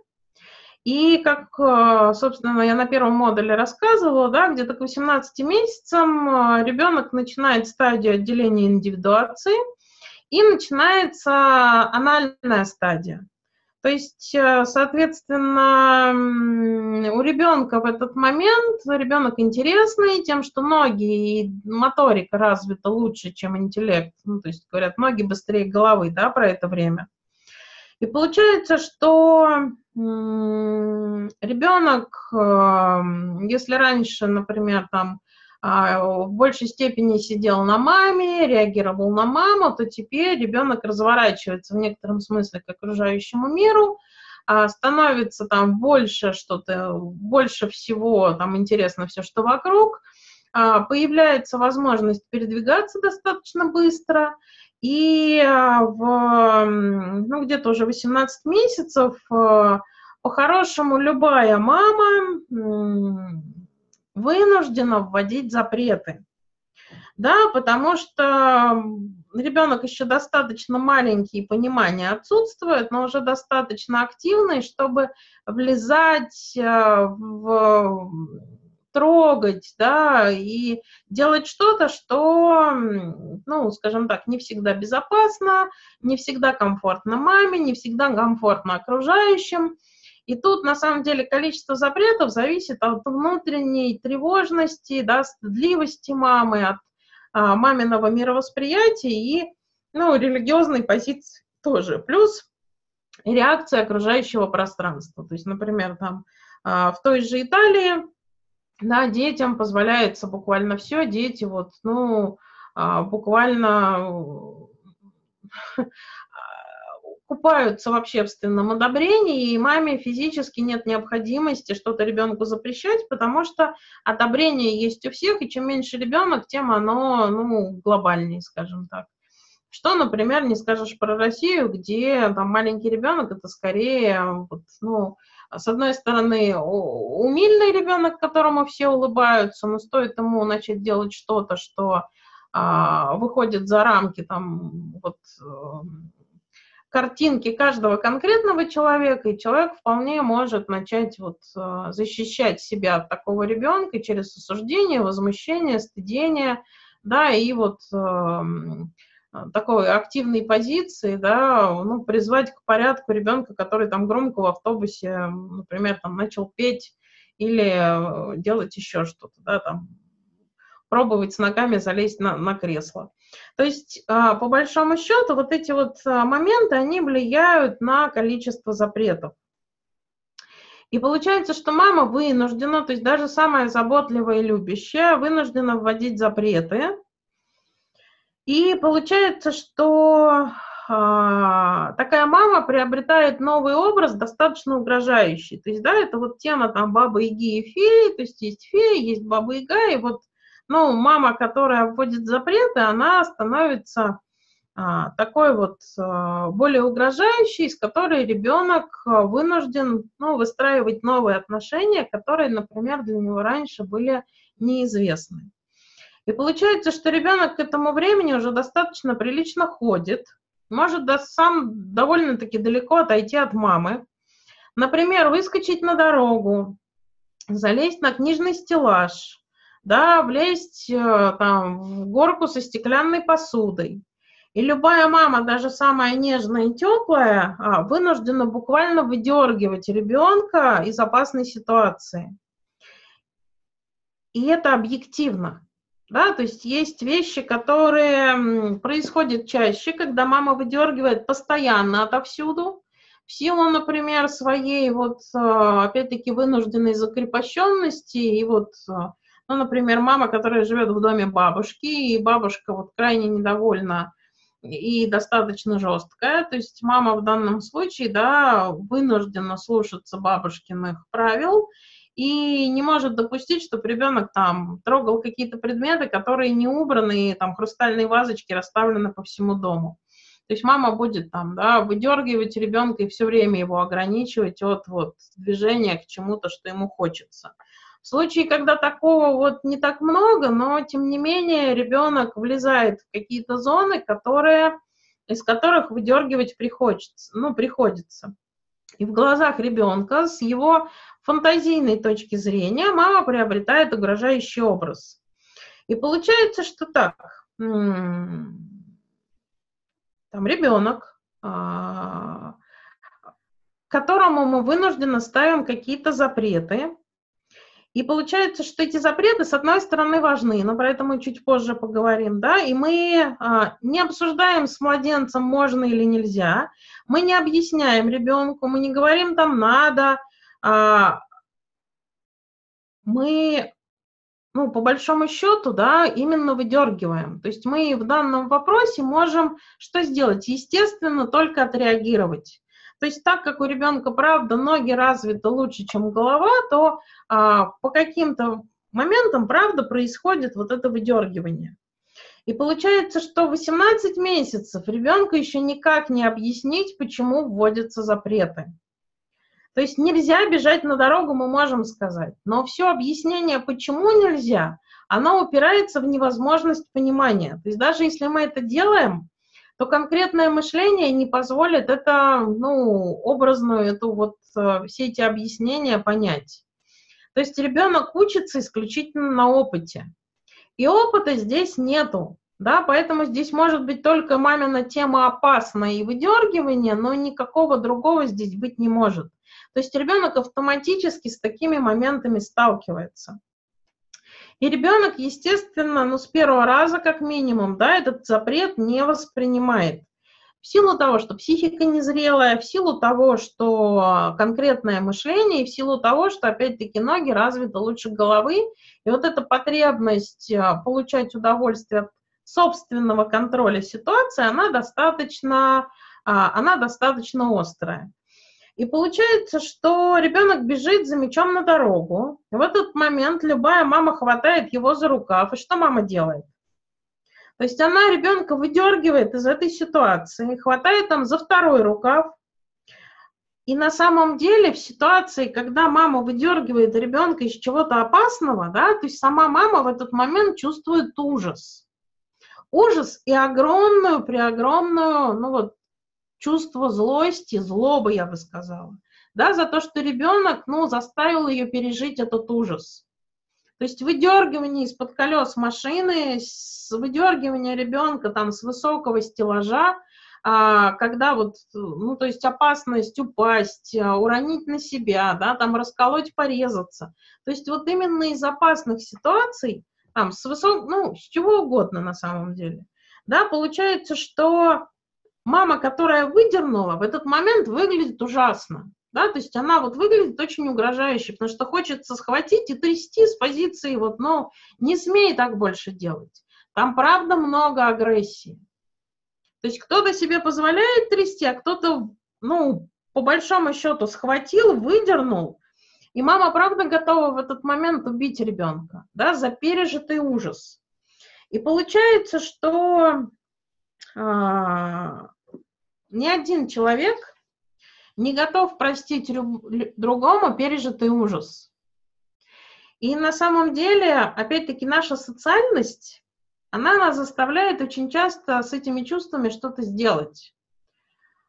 И как, э, собственно, я на первом модуле рассказывала, да, где-то к 18 месяцам э, ребенок начинает стадию отделения индивидуации, и начинается анальная стадия. То есть, э, соответственно, у ребенка в этот момент, ребенок интересный тем, что ноги и моторика развита лучше, чем интеллект. Ну, то есть, говорят, ноги быстрее головы, да, про это время. И получается, что ребенок, э, если раньше, например, там в большей степени сидел на маме, реагировал на маму, то теперь ребенок разворачивается в некотором смысле к окружающему миру, а, становится там больше что-то, больше всего, там интересно все, что вокруг, а, появляется возможность передвигаться достаточно быстро, и в, ну, где-то уже 18 месяцев по-хорошему любая мама вынуждена вводить запреты. Да, потому что ребенок еще достаточно маленький, понимание отсутствует, но уже достаточно активный, чтобы влезать э, в трогать, да, и делать что-то, что, ну, скажем так, не всегда безопасно, не всегда комфортно маме, не всегда комфортно окружающим. И тут, на самом деле, количество запретов зависит от внутренней тревожности, да, стыдливости мамы, от а, маминого мировосприятия и, ну, религиозной позиции тоже. Плюс реакция окружающего пространства. То есть, например, там а, в той же Италии, да, детям позволяется буквально все, дети вот, ну, а, буквально купаются в общественном одобрении, и маме физически нет необходимости что-то ребенку запрещать, потому что одобрение есть у всех, и чем меньше ребенок, тем оно ну, глобальнее, скажем так. Что, например, не скажешь про Россию, где там маленький ребенок это скорее, вот, ну, с одной стороны, умильный ребенок, которому все улыбаются, но стоит ему начать делать что-то, что а, выходит за рамки там вот эм, картинки каждого конкретного человека, и человек вполне может начать вот э, защищать себя от такого ребенка через осуждение, возмущение, стыдение, да, и вот э, такой активной позиции, да, ну, призвать к порядку ребенка, который там громко в автобусе, например, там начал петь или э, делать еще что-то, да, там пробовать с ногами залезть на, на кресло. То есть, а, по большому счету, вот эти вот а, моменты, они влияют на количество запретов. И получается, что мама вынуждена, то есть даже самая заботливая и любящая, вынуждена вводить запреты. И получается, что а, такая мама приобретает новый образ, достаточно угрожающий. То есть, да, это вот тема там бабы Яги и феи, то есть есть феи, есть баба Яга, и вот ну, мама, которая вводит запреты, она становится а, такой вот а, более угрожающей, с которой ребенок а, вынужден ну, выстраивать новые отношения, которые, например, для него раньше были неизвестны. И получается, что ребенок к этому времени уже достаточно прилично ходит, может да, сам довольно-таки далеко отойти от мамы, Например, выскочить на дорогу, залезть на книжный стеллаж, да, влезть э, там, в горку со стеклянной посудой. И любая мама, даже самая нежная и теплая, а, вынуждена буквально выдергивать ребенка из опасной ситуации. И это объективно. Да, то есть есть вещи, которые происходят чаще, когда мама выдергивает постоянно отовсюду, в силу, например, своей вот, а, опять-таки, вынужденной закрепощенности, и вот, а, ну, например, мама, которая живет в доме бабушки, и бабушка вот крайне недовольна и достаточно жесткая, то есть мама в данном случае, да, вынуждена слушаться бабушкиных правил, и не может допустить, чтобы ребенок там трогал какие-то предметы, которые не убраны, и там хрустальные вазочки расставлены по всему дому. То есть мама будет там, да, выдергивать ребенка и все время его ограничивать от вот движения к чему-то, что ему хочется. В случае, когда такого вот не так много, но тем не менее ребенок влезает в какие-то зоны, которые, из которых выдергивать приходится, ну, приходится. И в глазах ребенка с его фантазийной точки зрения мама приобретает угрожающий образ. И получается, что так, там ребенок, а, которому мы вынуждены ставим какие-то запреты. И получается, что эти запреты, с одной стороны, важны, но про это мы чуть позже поговорим, да, и мы а, не обсуждаем с младенцем, можно или нельзя, мы не объясняем ребенку, мы не говорим там надо, а, мы ну, по большому счету, да, именно выдергиваем. То есть мы в данном вопросе можем что сделать? Естественно, только отреагировать. То есть так как у ребенка, правда, ноги развиты лучше, чем голова, то а, по каким-то моментам, правда, происходит вот это выдергивание. И получается, что 18 месяцев ребенка еще никак не объяснить, почему вводятся запреты. То есть нельзя бежать на дорогу, мы можем сказать. Но все объяснение, почему нельзя, оно упирается в невозможность понимания. То есть даже если мы это делаем, то конкретное мышление не позволит это, ну, образную, эту вот, э, все эти объяснения понять. То есть ребенок учится исключительно на опыте. И опыта здесь нету. Да, поэтому здесь может быть только мамина тема опасная и выдергивание, но никакого другого здесь быть не может. То есть ребенок автоматически с такими моментами сталкивается. И ребенок, естественно, ну, с первого раза как минимум, да, этот запрет не воспринимает. В силу того, что психика незрелая, в силу того, что конкретное мышление, и в силу того, что, опять-таки, ноги развиты лучше головы, и вот эта потребность а, получать удовольствие от собственного контроля ситуации, она достаточно, а, она достаточно острая. И получается, что ребенок бежит за мячом на дорогу. И в этот момент любая мама хватает его за рукав. И что мама делает? То есть она ребенка выдергивает из этой ситуации, хватает там за второй рукав. И на самом деле в ситуации, когда мама выдергивает ребенка из чего-то опасного, да, то есть сама мама в этот момент чувствует ужас. Ужас и огромную, преогромную, ну вот, чувство злости, злобы, я бы сказала, да, за то, что ребенок, ну, заставил ее пережить этот ужас. То есть выдергивание из-под колес машины, выдергивание ребенка там с высокого стеллажа, а, когда вот, ну, то есть опасность упасть, а, уронить на себя, да, там расколоть, порезаться. То есть вот именно из опасных ситуаций, там, с высок, ну, с чего угодно на самом деле, да, получается, что мама, которая выдернула, в этот момент выглядит ужасно. Да, то есть она вот выглядит очень угрожающе, потому что хочется схватить и трясти с позиции вот, ну, не смей так больше делать. Там, правда, много агрессии. То есть кто-то себе позволяет трясти, а кто-то, ну, по большому счету схватил, выдернул, и мама, правда, готова в этот момент убить ребенка, да, за пережитый ужас. И получается, что а, ни один человек не готов простить другому пережитый ужас. И на самом деле, опять-таки, наша социальность, она нас заставляет очень часто с этими чувствами что-то сделать.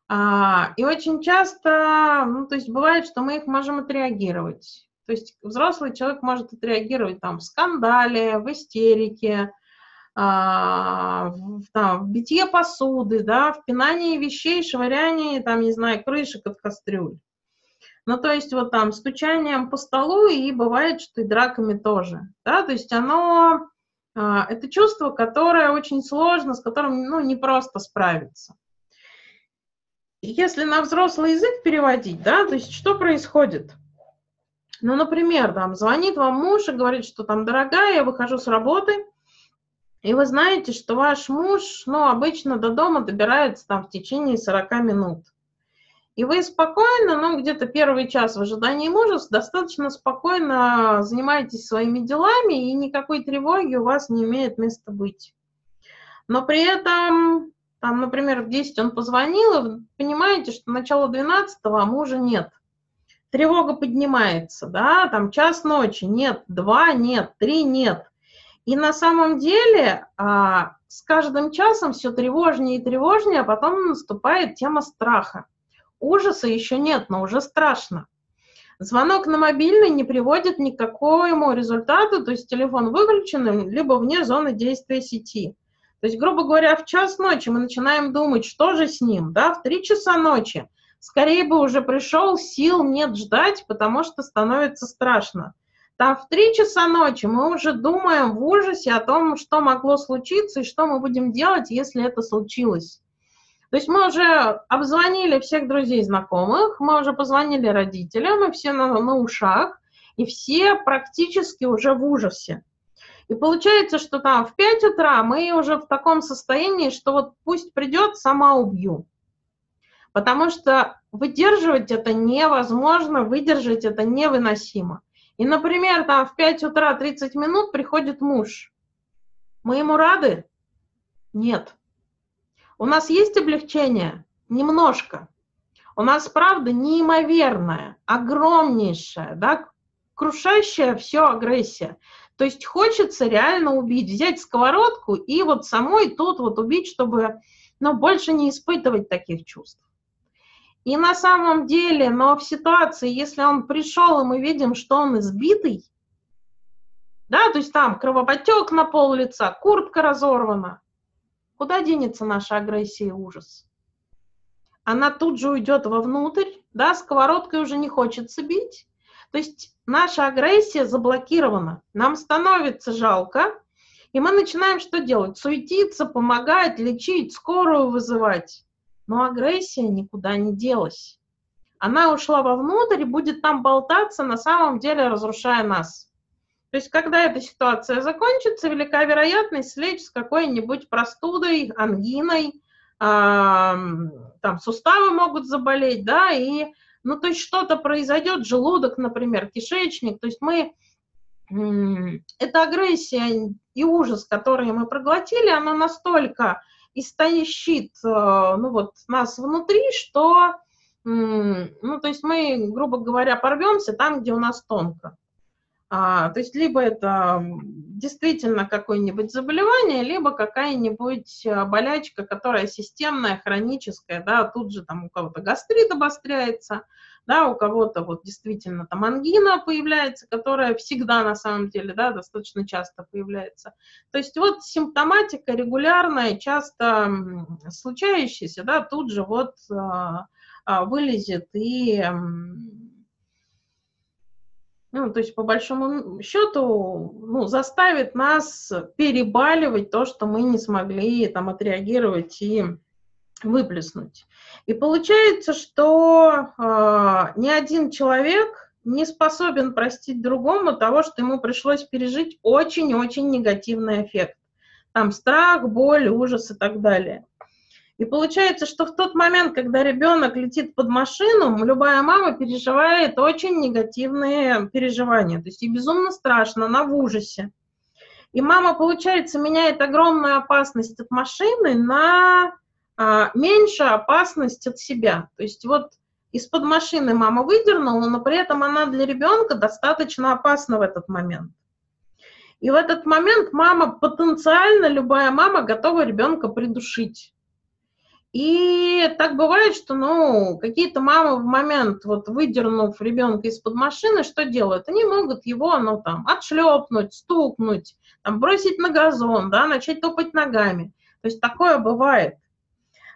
А, и очень часто, ну, то есть бывает, что мы их можем отреагировать. То есть взрослый человек может отреагировать там в скандале, в истерике, а, в, там, в битье посуды, да, в пинании вещей, швырянии, там, не знаю, крышек от кастрюль. Ну, то есть вот там стучанием по столу и бывает, что и драками тоже, да, то есть оно, а, это чувство, которое очень сложно, с которым, ну, не просто справиться. Если на взрослый язык переводить, да, то есть что происходит? Ну, например, там звонит вам муж и говорит, что там, дорогая, я выхожу с работы, и вы знаете, что ваш муж, ну, обычно до дома добирается там в течение 40 минут. И вы спокойно, ну, где-то первый час в ожидании мужа, достаточно спокойно занимаетесь своими делами, и никакой тревоги у вас не имеет места быть. Но при этом, там, например, в 10 он позвонил, и вы понимаете, что начало 12 а мужа нет. Тревога поднимается, да, там час ночи, нет, два нет, три нет. И на самом деле а, с каждым часом все тревожнее и тревожнее, а потом наступает тема страха. Ужаса еще нет, но уже страшно. Звонок на мобильный не приводит ни к какому результату, то есть телефон выключен, либо вне зоны действия сети. То есть, грубо говоря, в час ночи мы начинаем думать, что же с ним, да, в три часа ночи. Скорее бы уже пришел, сил нет ждать, потому что становится страшно. Там в три часа ночи мы уже думаем в ужасе о том, что могло случиться и что мы будем делать, если это случилось. То есть мы уже обзвонили всех друзей, знакомых, мы уже позвонили родителям, и все на, на ушах, и все практически уже в ужасе. И получается, что там в 5 утра мы уже в таком состоянии, что вот пусть придет, сама убью. Потому что выдерживать это невозможно, выдержать это невыносимо. И, например, там в 5 утра 30 минут приходит муж. Мы ему рады? Нет. У нас есть облегчение? Немножко. У нас, правда, неимоверная, огромнейшая, да, крушащая все агрессия. То есть хочется реально убить, взять сковородку и вот самой тут вот убить, чтобы ну, больше не испытывать таких чувств. И на самом деле, но в ситуации, если он пришел, и мы видим, что он избитый, да, то есть там кровопотек на пол лица, куртка разорвана, куда денется наша агрессия и ужас? Она тут же уйдет вовнутрь, да, сковородкой уже не хочется бить. То есть наша агрессия заблокирована. Нам становится жалко, и мы начинаем что делать? Суетиться, помогать, лечить, скорую вызывать но агрессия никуда не делась. Она ушла вовнутрь и будет там болтаться, на самом деле разрушая нас. То есть, когда эта ситуация закончится, велика вероятность слечь с какой-нибудь простудой, ангиной, э, там суставы могут заболеть, да, и, ну, то есть что-то произойдет, желудок, например, кишечник, то есть мы, эта агрессия и ужас, который мы проглотили, она настолько истощит э, ну, вот, нас внутри, что ну, то есть мы, грубо говоря, порвемся там, где у нас тонко. А, то есть либо это действительно какое-нибудь заболевание, либо какая-нибудь болячка, которая системная, хроническая, да, тут же там у кого-то гастрит обостряется, да, у кого-то вот действительно там ангина появляется, которая всегда на самом деле, да, достаточно часто появляется. То есть вот симптоматика регулярная, часто случающаяся, да, тут же вот а, а, вылезет и ну, то есть, по большому счету, ну, заставит нас перебаливать то, что мы не смогли там отреагировать и выплеснуть. И получается, что э, ни один человек не способен простить другому того, что ему пришлось пережить очень-очень негативный эффект. Там страх, боль, ужас и так далее. И получается, что в тот момент, когда ребенок летит под машину, любая мама переживает очень негативные переживания. То есть ей безумно страшно, она в ужасе. И мама, получается, меняет огромную опасность от машины на а, меньше опасность от себя. То есть вот из-под машины мама выдернула, но при этом она для ребенка достаточно опасна в этот момент. И в этот момент мама, потенциально любая мама готова ребенка придушить. И так бывает, что, ну, какие-то мамы в момент, вот выдернув ребенка из-под машины, что делают? Они могут его, ну, там, отшлепнуть, стукнуть, там, бросить на газон, да, начать топать ногами. То есть такое бывает.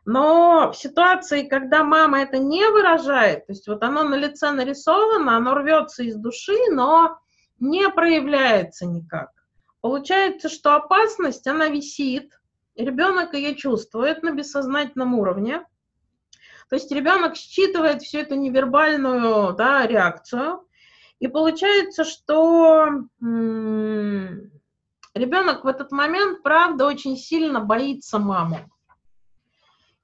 Но в ситуации, когда мама это не выражает, то есть вот оно на лице нарисовано, оно рвется из души, но не проявляется никак. Получается, что опасность, она висит, ребенок ее чувствует на бессознательном уровне. То есть ребенок считывает всю эту невербальную да, реакцию. И получается, что ребенок в этот момент, правда, очень сильно боится маму.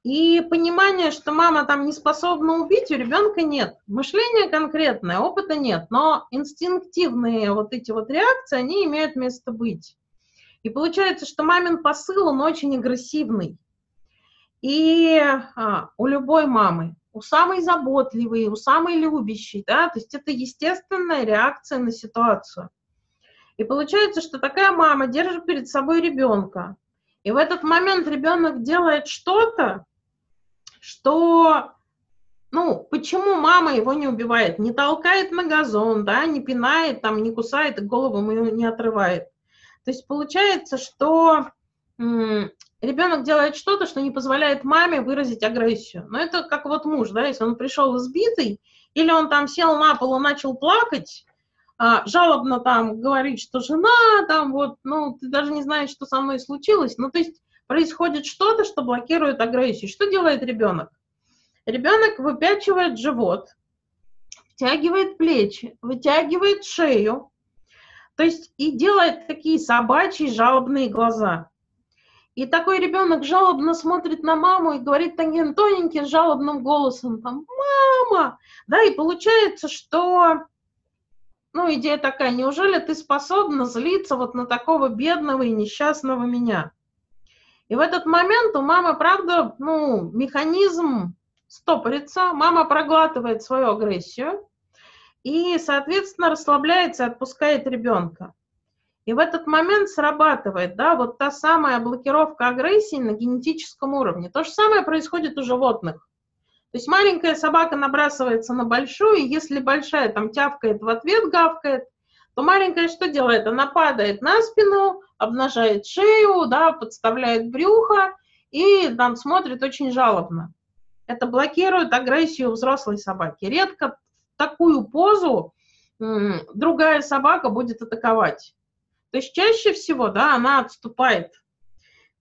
И понимание, что мама там не способна убить, у ребенка нет. Мышления конкретное, опыта нет, но инстинктивные вот эти вот реакции, они имеют место быть. И получается, что мамин посыл, он очень агрессивный. И а, у любой мамы, у самой заботливой, у самой любящей, да, то есть это естественная реакция на ситуацию. И получается, что такая мама держит перед собой ребенка, и в этот момент ребенок делает что-то, что, ну, почему мама его не убивает? Не толкает на газон, да, не пинает, там, не кусает голову ему не отрывает. То есть получается, что ребенок делает что-то, что не позволяет маме выразить агрессию. Но это как вот муж, да, если он пришел избитый, или он там сел на пол и начал плакать, а, жалобно там говорить, что жена там вот, ну, ты даже не знаешь, что со мной случилось. Ну, то есть происходит что-то, что блокирует агрессию. Что делает ребенок? Ребенок выпячивает живот, втягивает плечи, вытягивает шею, то есть и делает такие собачьи жалобные глаза. И такой ребенок жалобно смотрит на маму и говорит таким тоненьким жалобным голосом, там, мама, да, и получается, что, ну, идея такая, неужели ты способна злиться вот на такого бедного и несчастного меня? И в этот момент у мамы, правда, ну, механизм стопорится, мама проглатывает свою агрессию и, соответственно, расслабляется отпускает ребенка. И в этот момент срабатывает, да, вот та самая блокировка агрессии на генетическом уровне. То же самое происходит у животных. То есть маленькая собака набрасывается на большую, и если большая там тявкает в ответ, гавкает, то маленькая что делает? Она падает на спину, обнажает шею, да, подставляет брюхо и там смотрит очень жалобно. Это блокирует агрессию взрослой собаки. Редко в такую позу другая собака будет атаковать. То есть чаще всего, да, она отступает.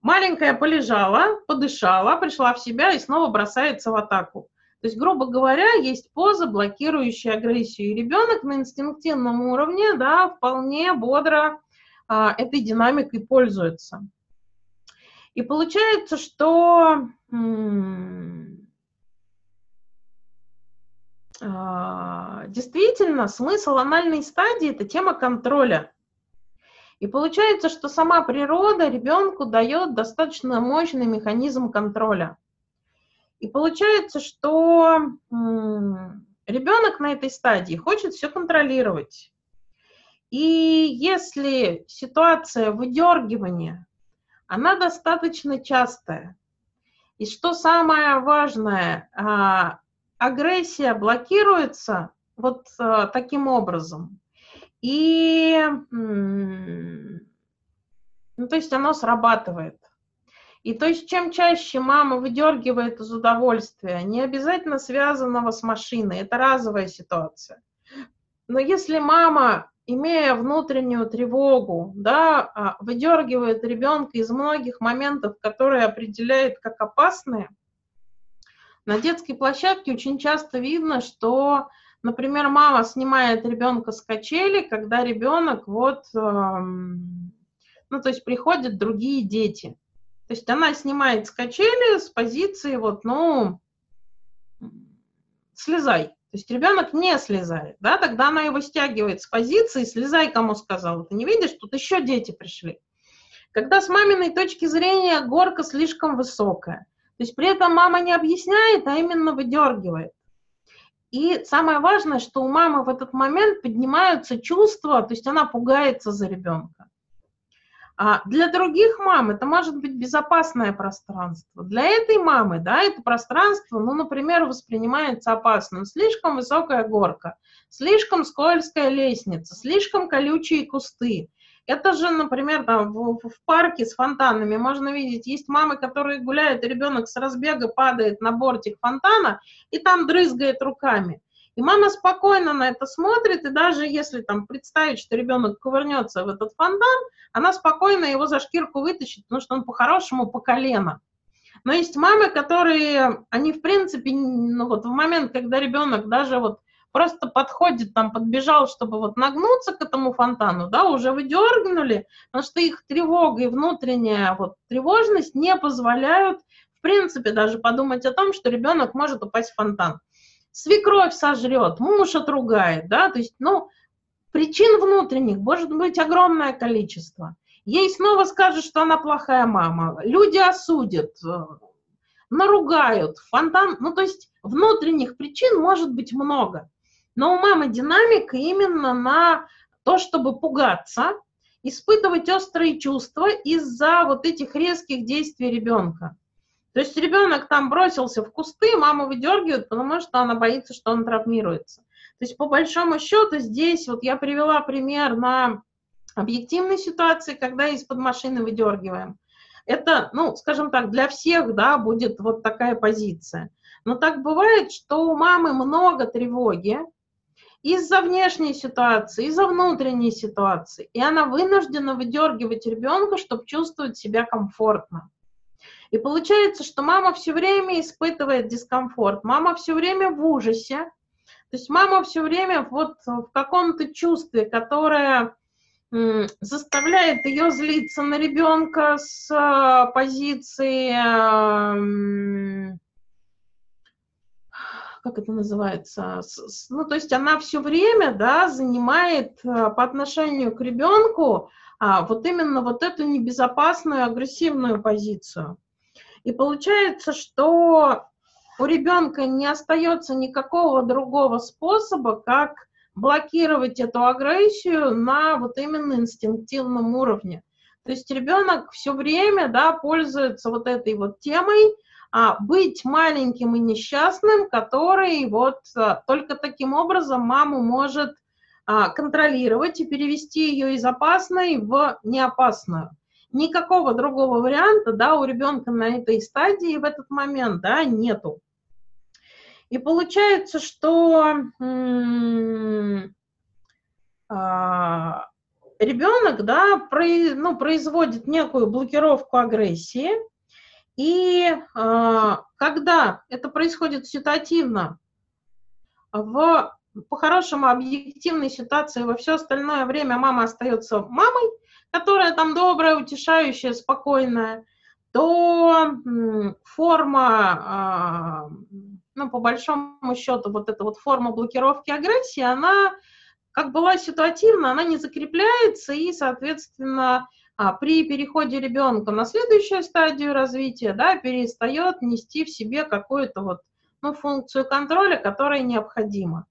Маленькая полежала, подышала, пришла в себя и снова бросается в атаку. То есть, грубо говоря, есть поза, блокирующая агрессию. И ребенок на инстинктивном уровне, да, вполне бодро а, этой динамикой пользуется. И получается, что а, действительно смысл анальной стадии – это тема контроля. И получается, что сама природа ребенку дает достаточно мощный механизм контроля – и получается, что ребенок на этой стадии хочет все контролировать. И если ситуация выдергивания, она достаточно частая. И что самое важное, а, агрессия блокируется вот а, таким образом. И, ну, то есть оно срабатывает. И то есть чем чаще мама выдергивает из удовольствия, не обязательно связанного с машиной, это разовая ситуация. Но если мама, имея внутреннюю тревогу, да, а, выдергивает ребенка из многих моментов, которые определяет как опасные, на детской площадке очень часто видно, что, например, мама снимает ребенка с качели, когда ребенок вот, ну, то есть приходят другие дети – то есть она снимает с качели с позиции вот, ну, слезай. То есть ребенок не слезает, да, тогда она его стягивает с позиции, слезай, кому сказал. Ты не видишь, тут еще дети пришли. Когда с маминой точки зрения горка слишком высокая, то есть при этом мама не объясняет, а именно выдергивает. И самое важное, что у мамы в этот момент поднимаются чувства, то есть она пугается за ребенка. А для других мам это может быть безопасное пространство. Для этой мамы, да, это пространство, ну, например, воспринимается опасным. Слишком высокая горка, слишком скользкая лестница, слишком колючие кусты. Это же, например, там, в, в парке с фонтанами можно видеть, есть мамы, которые гуляют, и ребенок с разбега падает на бортик фонтана и там дрызгает руками. И мама спокойно на это смотрит, и даже если там представить, что ребенок кувырнется в этот фонтан, она спокойно его за шкирку вытащит, потому что он по-хорошему по колено. Но есть мамы, которые, они в принципе, ну вот в момент, когда ребенок даже вот просто подходит, там, подбежал, чтобы вот нагнуться к этому фонтану, да, уже выдергнули, потому что их тревога и внутренняя вот тревожность не позволяют, в принципе, даже подумать о том, что ребенок может упасть в фонтан свекровь сожрет, муж отругает, да, то есть, ну, причин внутренних может быть огромное количество. Ей снова скажут, что она плохая мама, люди осудят, э, наругают, фонтан, ну, то есть внутренних причин может быть много. Но у мамы динамика именно на то, чтобы пугаться, испытывать острые чувства из-за вот этих резких действий ребенка. То есть ребенок там бросился в кусты, мама выдергивает, потому что она боится, что он травмируется. То есть по большому счету здесь вот я привела пример на объективной ситуации, когда из-под машины выдергиваем. Это, ну, скажем так, для всех, да, будет вот такая позиция. Но так бывает, что у мамы много тревоги из-за внешней ситуации, из-за внутренней ситуации, и она вынуждена выдергивать ребенка, чтобы чувствовать себя комфортно. И получается, что мама все время испытывает дискомфорт, мама все время в ужасе, то есть мама все время вот в каком-то чувстве, которое заставляет ее злиться на ребенка с э, позиции, как это называется, ну то есть она все время, да, занимает э, по отношению к ребенку а, вот именно вот эту небезопасную агрессивную позицию. И получается, что у ребенка не остается никакого другого способа, как блокировать эту агрессию на вот именно инстинктивном уровне. То есть ребенок все время да, пользуется вот этой вот темой, а, быть маленьким и несчастным, который вот а, только таким образом маму может а, контролировать и перевести ее из опасной в неопасную никакого другого варианта, да, у ребенка на этой стадии в этот момент, да, нету. И получается, что а, ребенок, да, про, ну, производит некую блокировку агрессии, и а, когда это происходит ситуативно, в по-хорошему объективной ситуации во все остальное время мама остается мамой, которая там добрая, утешающая, спокойная, то форма, а, ну, по большому счету, вот эта вот форма блокировки агрессии, она как была ситуативна, она не закрепляется, и, соответственно, а, при переходе ребенка на следующую стадию развития, да, перестает нести в себе какую-то вот, ну, функцию контроля, которая необходима.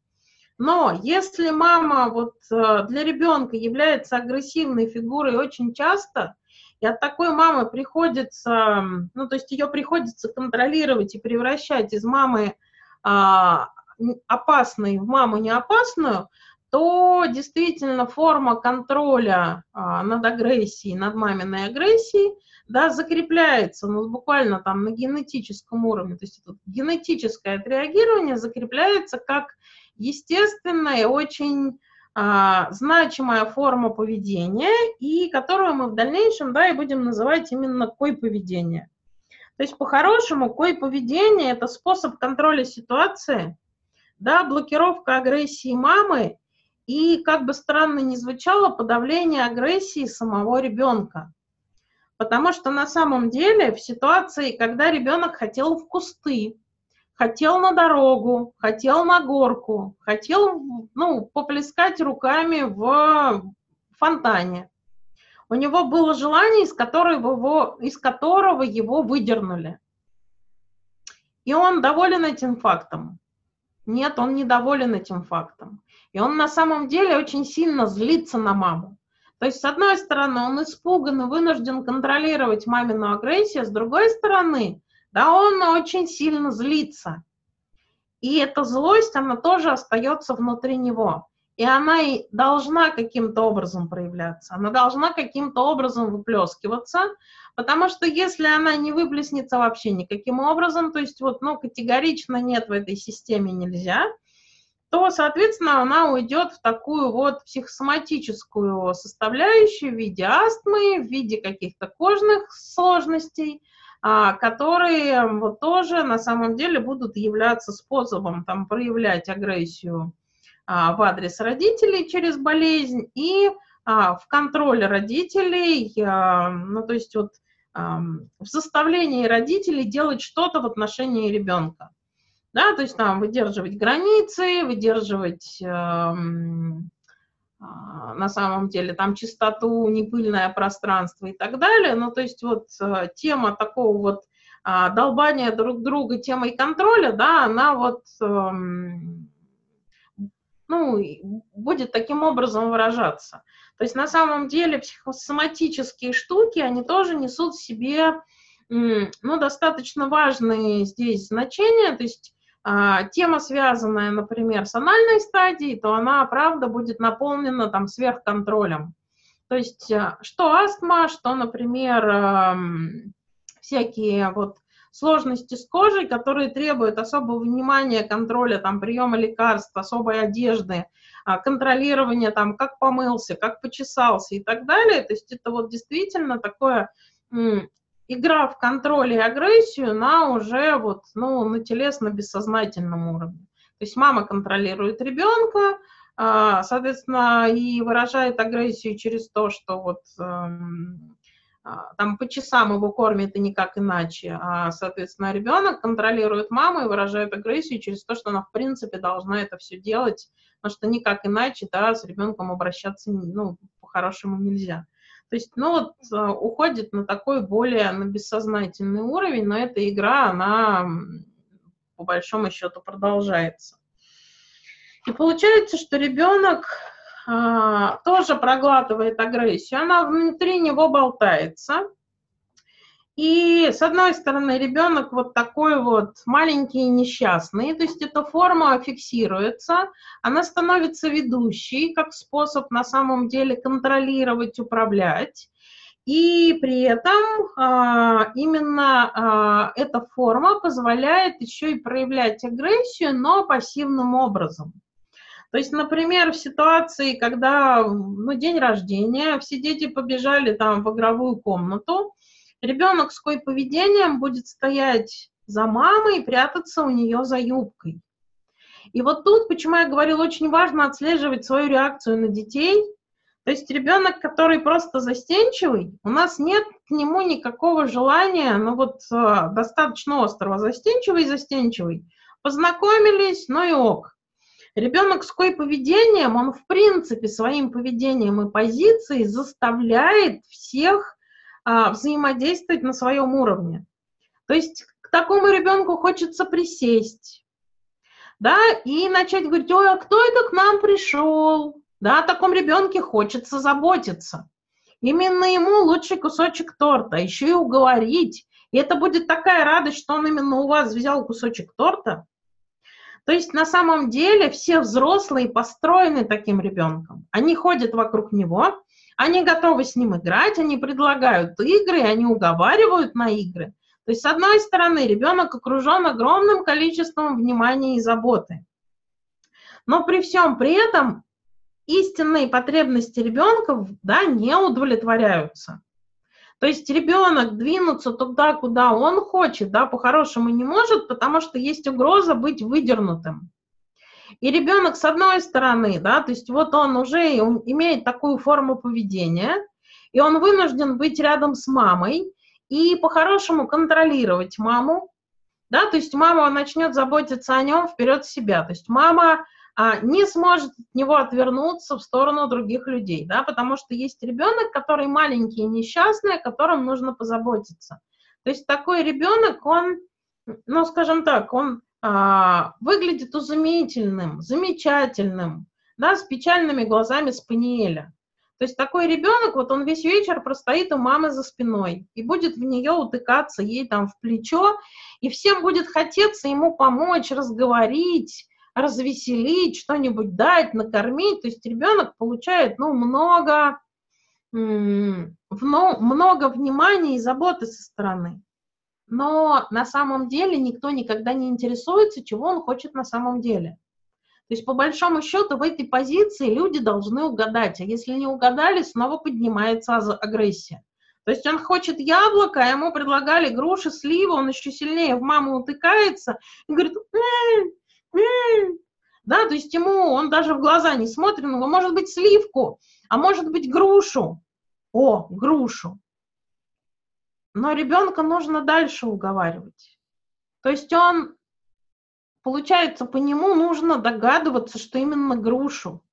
Но если мама вот э, для ребенка является агрессивной фигурой очень часто, и от такой мамы приходится, ну то есть ее приходится контролировать и превращать из мамы а, опасной в маму неопасную, то действительно форма контроля а, над агрессией, над маминой агрессией, да, закрепляется, ну, буквально там на генетическом уровне, то есть это генетическое отреагирование закрепляется как естественная, очень а, значимая форма поведения, и которую мы в дальнейшем, да, и будем называть именно кой поведение. То есть по-хорошему кой поведение – это способ контроля ситуации, да, блокировка агрессии мамы и, как бы странно ни звучало, подавление агрессии самого ребенка. Потому что на самом деле в ситуации, когда ребенок хотел в кусты, хотел на дорогу, хотел на горку, хотел, ну, поплескать руками в фонтане. У него было желание, из которого его, из которого его выдернули. И он доволен этим фактом. Нет, он недоволен этим фактом. И он на самом деле очень сильно злится на маму. То есть, с одной стороны, он испуган и вынужден контролировать мамину агрессию, с другой стороны, да, он очень сильно злится. И эта злость, она тоже остается внутри него. И она и должна каким-то образом проявляться, она должна каким-то образом выплескиваться, потому что если она не выплеснется вообще никаким образом, то есть вот, ну, категорично нет в этой системе нельзя, то, соответственно, она уйдет в такую вот психосоматическую составляющую в виде астмы, в виде каких-то кожных сложностей, которые вот тоже на самом деле будут являться способом там, проявлять агрессию а, в адрес родителей через болезнь и а, в контроле родителей, ну то есть вот в заставлении родителей делать что-то в отношении ребенка. Да, то есть там выдерживать границы, выдерживать на самом деле там чистоту, непыльное пространство и так далее. Ну, то есть вот э, тема такого вот долбания друг друга темой контроля, да, она вот ну, будет таким образом выражаться. То есть на самом деле психосоматические штуки, они тоже несут в себе ну, достаточно важные здесь значения. То есть а, тема, связанная, например, с анальной стадией, то она, правда, будет наполнена там сверхконтролем. То есть а, что астма, что, например, всякие вот сложности с кожей, которые требуют особого внимания, контроля, там, приема лекарств, особой одежды, а, контролирования, там, как помылся, как почесался и так далее. То есть это вот действительно такое игра в контроль и агрессию на уже вот, ну, на телесно-бессознательном уровне. То есть мама контролирует ребенка, а, соответственно, и выражает агрессию через то, что вот эм, а, там по часам его кормят и никак иначе, а, соответственно, ребенок контролирует маму и выражает агрессию через то, что она, в принципе, должна это все делать, потому что никак иначе, да, с ребенком обращаться, ну, по-хорошему нельзя. То есть, ну, вот а, уходит на такой более, на бессознательный уровень, но эта игра, она по большому счету продолжается. И получается, что ребенок а, тоже проглатывает агрессию, она внутри него болтается. И с одной стороны ребенок вот такой вот маленький и несчастный, то есть эта форма фиксируется, она становится ведущей, как способ на самом деле контролировать, управлять. И при этом а, именно а, эта форма позволяет еще и проявлять агрессию, но пассивным образом. То есть, например, в ситуации, когда ну, день рождения, все дети побежали там в игровую комнату, ребенок с какой поведением будет стоять за мамой и прятаться у нее за юбкой. И вот тут, почему я говорила, очень важно отслеживать свою реакцию на детей. То есть ребенок, который просто застенчивый, у нас нет к нему никакого желания, ну вот э, достаточно острого, застенчивый, застенчивый. Познакомились, ну и ок. Ребенок с какой поведением, он в принципе своим поведением и позицией заставляет всех а, взаимодействовать на своем уровне. То есть к такому ребенку хочется присесть, да, и начать говорить, ой, а кто это к нам пришел? Да, о таком ребенке хочется заботиться. Именно ему лучший кусочек торта, еще и уговорить. И это будет такая радость, что он именно у вас взял кусочек торта, то есть на самом деле все взрослые построены таким ребенком. Они ходят вокруг него, они готовы с ним играть, они предлагают игры, они уговаривают на игры. То есть, с одной стороны, ребенок окружен огромным количеством внимания и заботы. Но при всем при этом истинные потребности ребенка да, не удовлетворяются. То есть ребенок двинуться туда, куда он хочет, да, по-хорошему не может, потому что есть угроза быть выдернутым. И ребенок, с одной стороны, да, то есть вот он уже имеет такую форму поведения, и он вынужден быть рядом с мамой и по-хорошему контролировать маму, да, то есть мама начнет заботиться о нем вперед себя, то есть мама а, не сможет от него отвернуться в сторону других людей, да, потому что есть ребенок, который маленький и несчастный, о котором нужно позаботиться. То есть такой ребенок, он, ну, скажем так, он выглядит изумительным, замечательным, да, с печальными глазами Спаниеля. То есть такой ребенок, вот он весь вечер простоит у мамы за спиной и будет в нее утыкаться ей там в плечо, и всем будет хотеться ему помочь, разговорить, развеселить, что-нибудь дать, накормить. То есть ребенок получает, ну, много, много внимания и заботы со стороны. Но на самом деле никто никогда не интересуется, чего он хочет на самом деле. То есть, по большому счету, в этой позиции люди должны угадать, а если не угадали, снова поднимается агрессия. То есть он хочет яблоко, а ему предлагали груши, сливы, он еще сильнее в маму утыкается и говорит, да, то есть ему он даже в глаза не смотрит, ну, может быть, сливку, а может быть, грушу. О, грушу. Но ребенка нужно дальше уговаривать. То есть он, получается, по нему нужно догадываться, что именно грушу.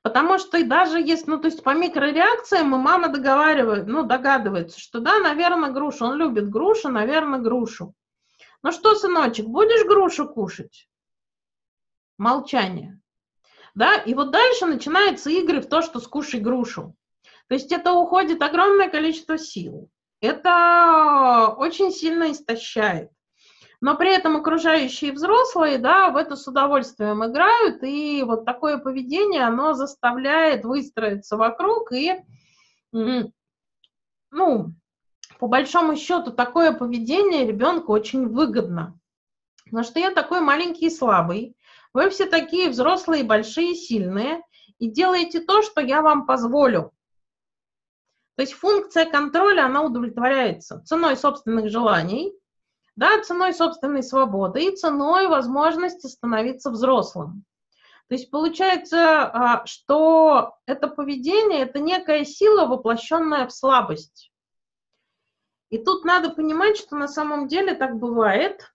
Потому что даже если, ну, то есть по микрореакциям и мама договаривает, ну, догадывается, что да, наверное, грушу. Он любит грушу, наверное, грушу. Ну что, сыночек, будешь грушу кушать? Молчание. Да, и вот дальше начинаются игры в то, что скушай грушу. То есть это уходит огромное количество сил. Это очень сильно истощает. Но при этом окружающие взрослые, да, в это с удовольствием играют, и вот такое поведение, оно заставляет выстроиться вокруг, и, ну, по большому счету, такое поведение ребенку очень выгодно. Потому что я такой маленький и слабый, вы все такие взрослые, большие, сильные, и делаете то, что я вам позволю. То есть функция контроля, она удовлетворяется ценой собственных желаний, да, ценой собственной свободы и ценой возможности становиться взрослым. То есть получается, а, что это поведение – это некая сила, воплощенная в слабость. И тут надо понимать, что на самом деле так бывает,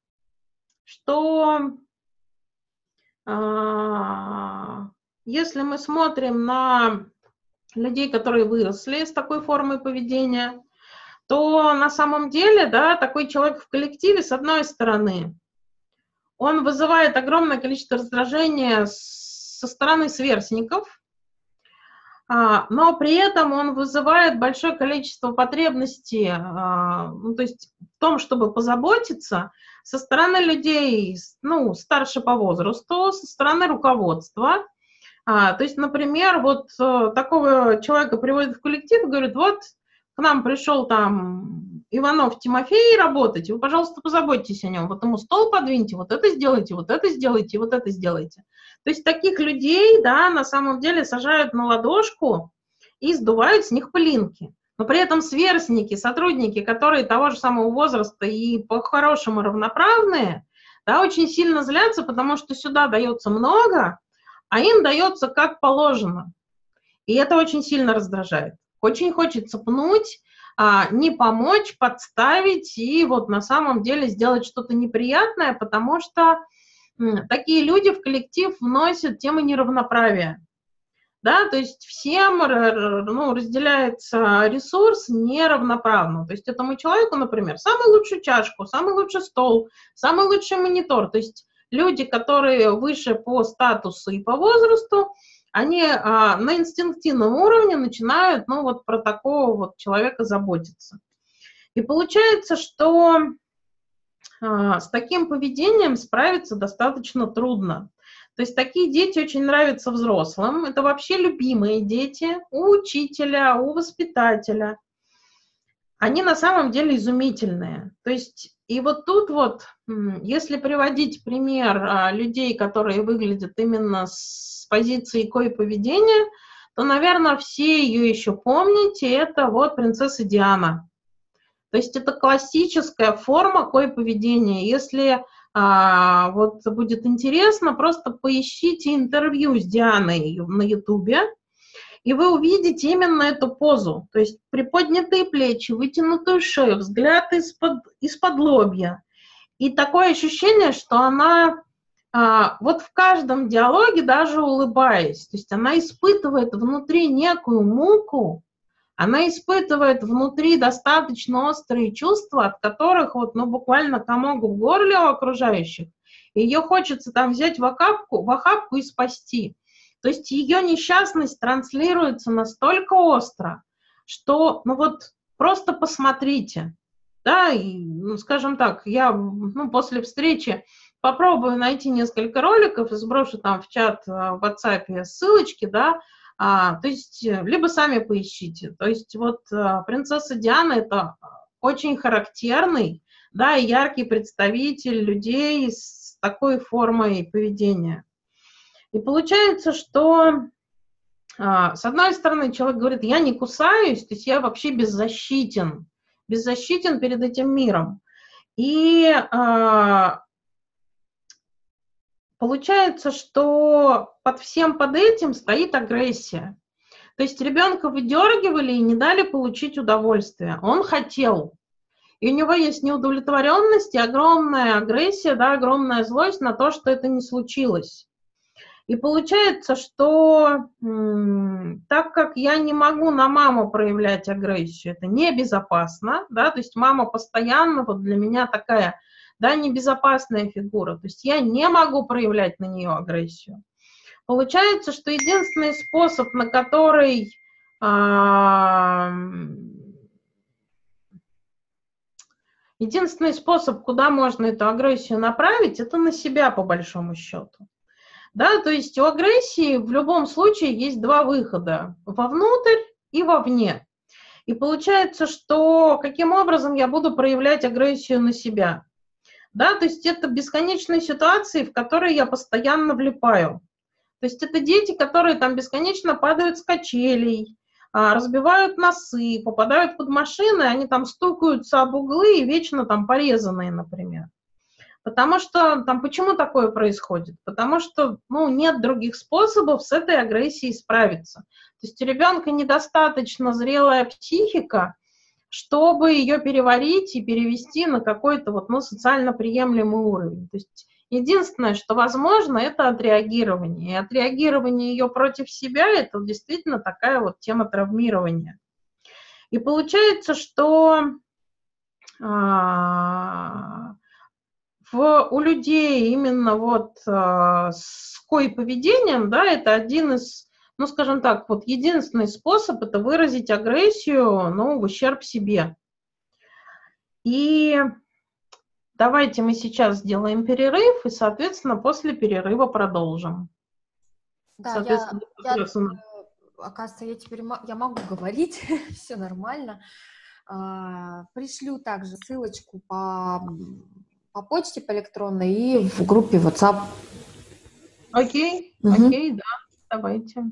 что а, если мы смотрим на людей, которые выросли с такой формой поведения, то на самом деле, да, такой человек в коллективе, с одной стороны, он вызывает огромное количество раздражения со стороны сверстников, а, но при этом он вызывает большое количество потребностей, а, ну, то есть в том, чтобы позаботиться со стороны людей, ну, старше по возрасту, со стороны руководства. А, то есть, например, вот э, такого человека приводят в коллектив и говорят, вот к нам пришел там Иванов Тимофей работать, вы, пожалуйста, позаботьтесь о нем, вот ему стол подвиньте, вот это сделайте, вот это сделайте, вот это сделайте. То есть таких людей, да, на самом деле сажают на ладошку и сдувают с них пылинки. Но при этом сверстники, сотрудники, которые того же самого возраста и по-хорошему равноправные, да, очень сильно злятся, потому что сюда дается много, а им дается как положено. И это очень сильно раздражает. Очень хочется пнуть, а, не помочь, подставить и вот на самом деле сделать что-то неприятное, потому что такие люди в коллектив вносят тему неравноправия. Да, то есть всем ну, разделяется ресурс неравноправно. То есть этому человеку, например, самую лучшую чашку, самый лучший стол, самый лучший монитор. То есть люди, которые выше по статусу и по возрасту, они а, на инстинктивном уровне начинают, ну, вот про такого вот человека заботиться. И получается, что а, с таким поведением справиться достаточно трудно. То есть такие дети очень нравятся взрослым. Это вообще любимые дети у учителя, у воспитателя. Они на самом деле изумительные. То есть и вот тут вот, если приводить пример а, людей, которые выглядят именно с позиции кой-поведения, то, наверное, все ее еще помните, это вот принцесса Диана. То есть это классическая форма кой-поведения. Если а, вот будет интересно, просто поищите интервью с Дианой на Ютубе, и вы увидите именно эту позу. То есть приподнятые плечи, вытянутую шею, взгляд из-под из лобья. И такое ощущение, что она а, вот в каждом диалоге даже улыбаясь, то есть она испытывает внутри некую муку, она испытывает внутри достаточно острые чувства, от которых вот, ну, буквально комок в горле у окружающих. Ее хочется там взять в охапку, в охапку и спасти. То есть ее несчастность транслируется настолько остро, что, ну вот, просто посмотрите, да, и, ну, скажем так, я, ну, после встречи попробую найти несколько роликов и сброшу там в чат э, в WhatsApp ссылочки, да, а, то есть э, либо сами поищите. То есть вот а, принцесса Диана это очень характерный, да, яркий представитель людей с такой формой поведения. И получается, что а, с одной стороны человек говорит, я не кусаюсь, то есть я вообще беззащитен, беззащитен перед этим миром. И а, Получается, что под всем под этим стоит агрессия. То есть ребенка выдергивали и не дали получить удовольствие. Он хотел. И у него есть неудовлетворенность и огромная агрессия, да, огромная злость на то, что это не случилось. И получается, что так как я не могу на маму проявлять агрессию, это небезопасно, да, то есть мама постоянно вот для меня такая да, небезопасная фигура, то есть я не могу проявлять на нее агрессию. Получается, что единственный способ, на который а, единственный способ, куда можно эту агрессию направить, это на себя по большому счету. Да, то есть у агрессии в любом случае есть два выхода, вовнутрь и вовне. И получается, что каким образом я буду проявлять агрессию на себя? Да, то есть это бесконечные ситуации, в которые я постоянно влипаю. То есть это дети, которые там бесконечно падают с качелей, а, разбивают носы, попадают под машины, они там стукаются об углы и вечно там порезанные, например. Потому что там почему такое происходит? Потому что ну, нет других способов с этой агрессией справиться. То есть у ребенка недостаточно зрелая психика, чтобы ее переварить и перевести на какой-то вот, ну, социально приемлемый уровень. То есть единственное, что возможно, это отреагирование. И отреагирование ее против себя – это действительно такая вот тема травмирования. И получается, что а, в, у людей именно вот а, с кой поведением, да, это один из ну, скажем так, вот единственный способ это выразить агрессию, ну, в ущерб себе. И давайте мы сейчас сделаем перерыв, и, соответственно, после перерыва продолжим. Да, я, я, э, оказывается, я теперь я могу говорить, все нормально. А, пришлю также ссылочку по, по почте по электронной и в группе WhatsApp. Окей, угу. окей, да, давайте.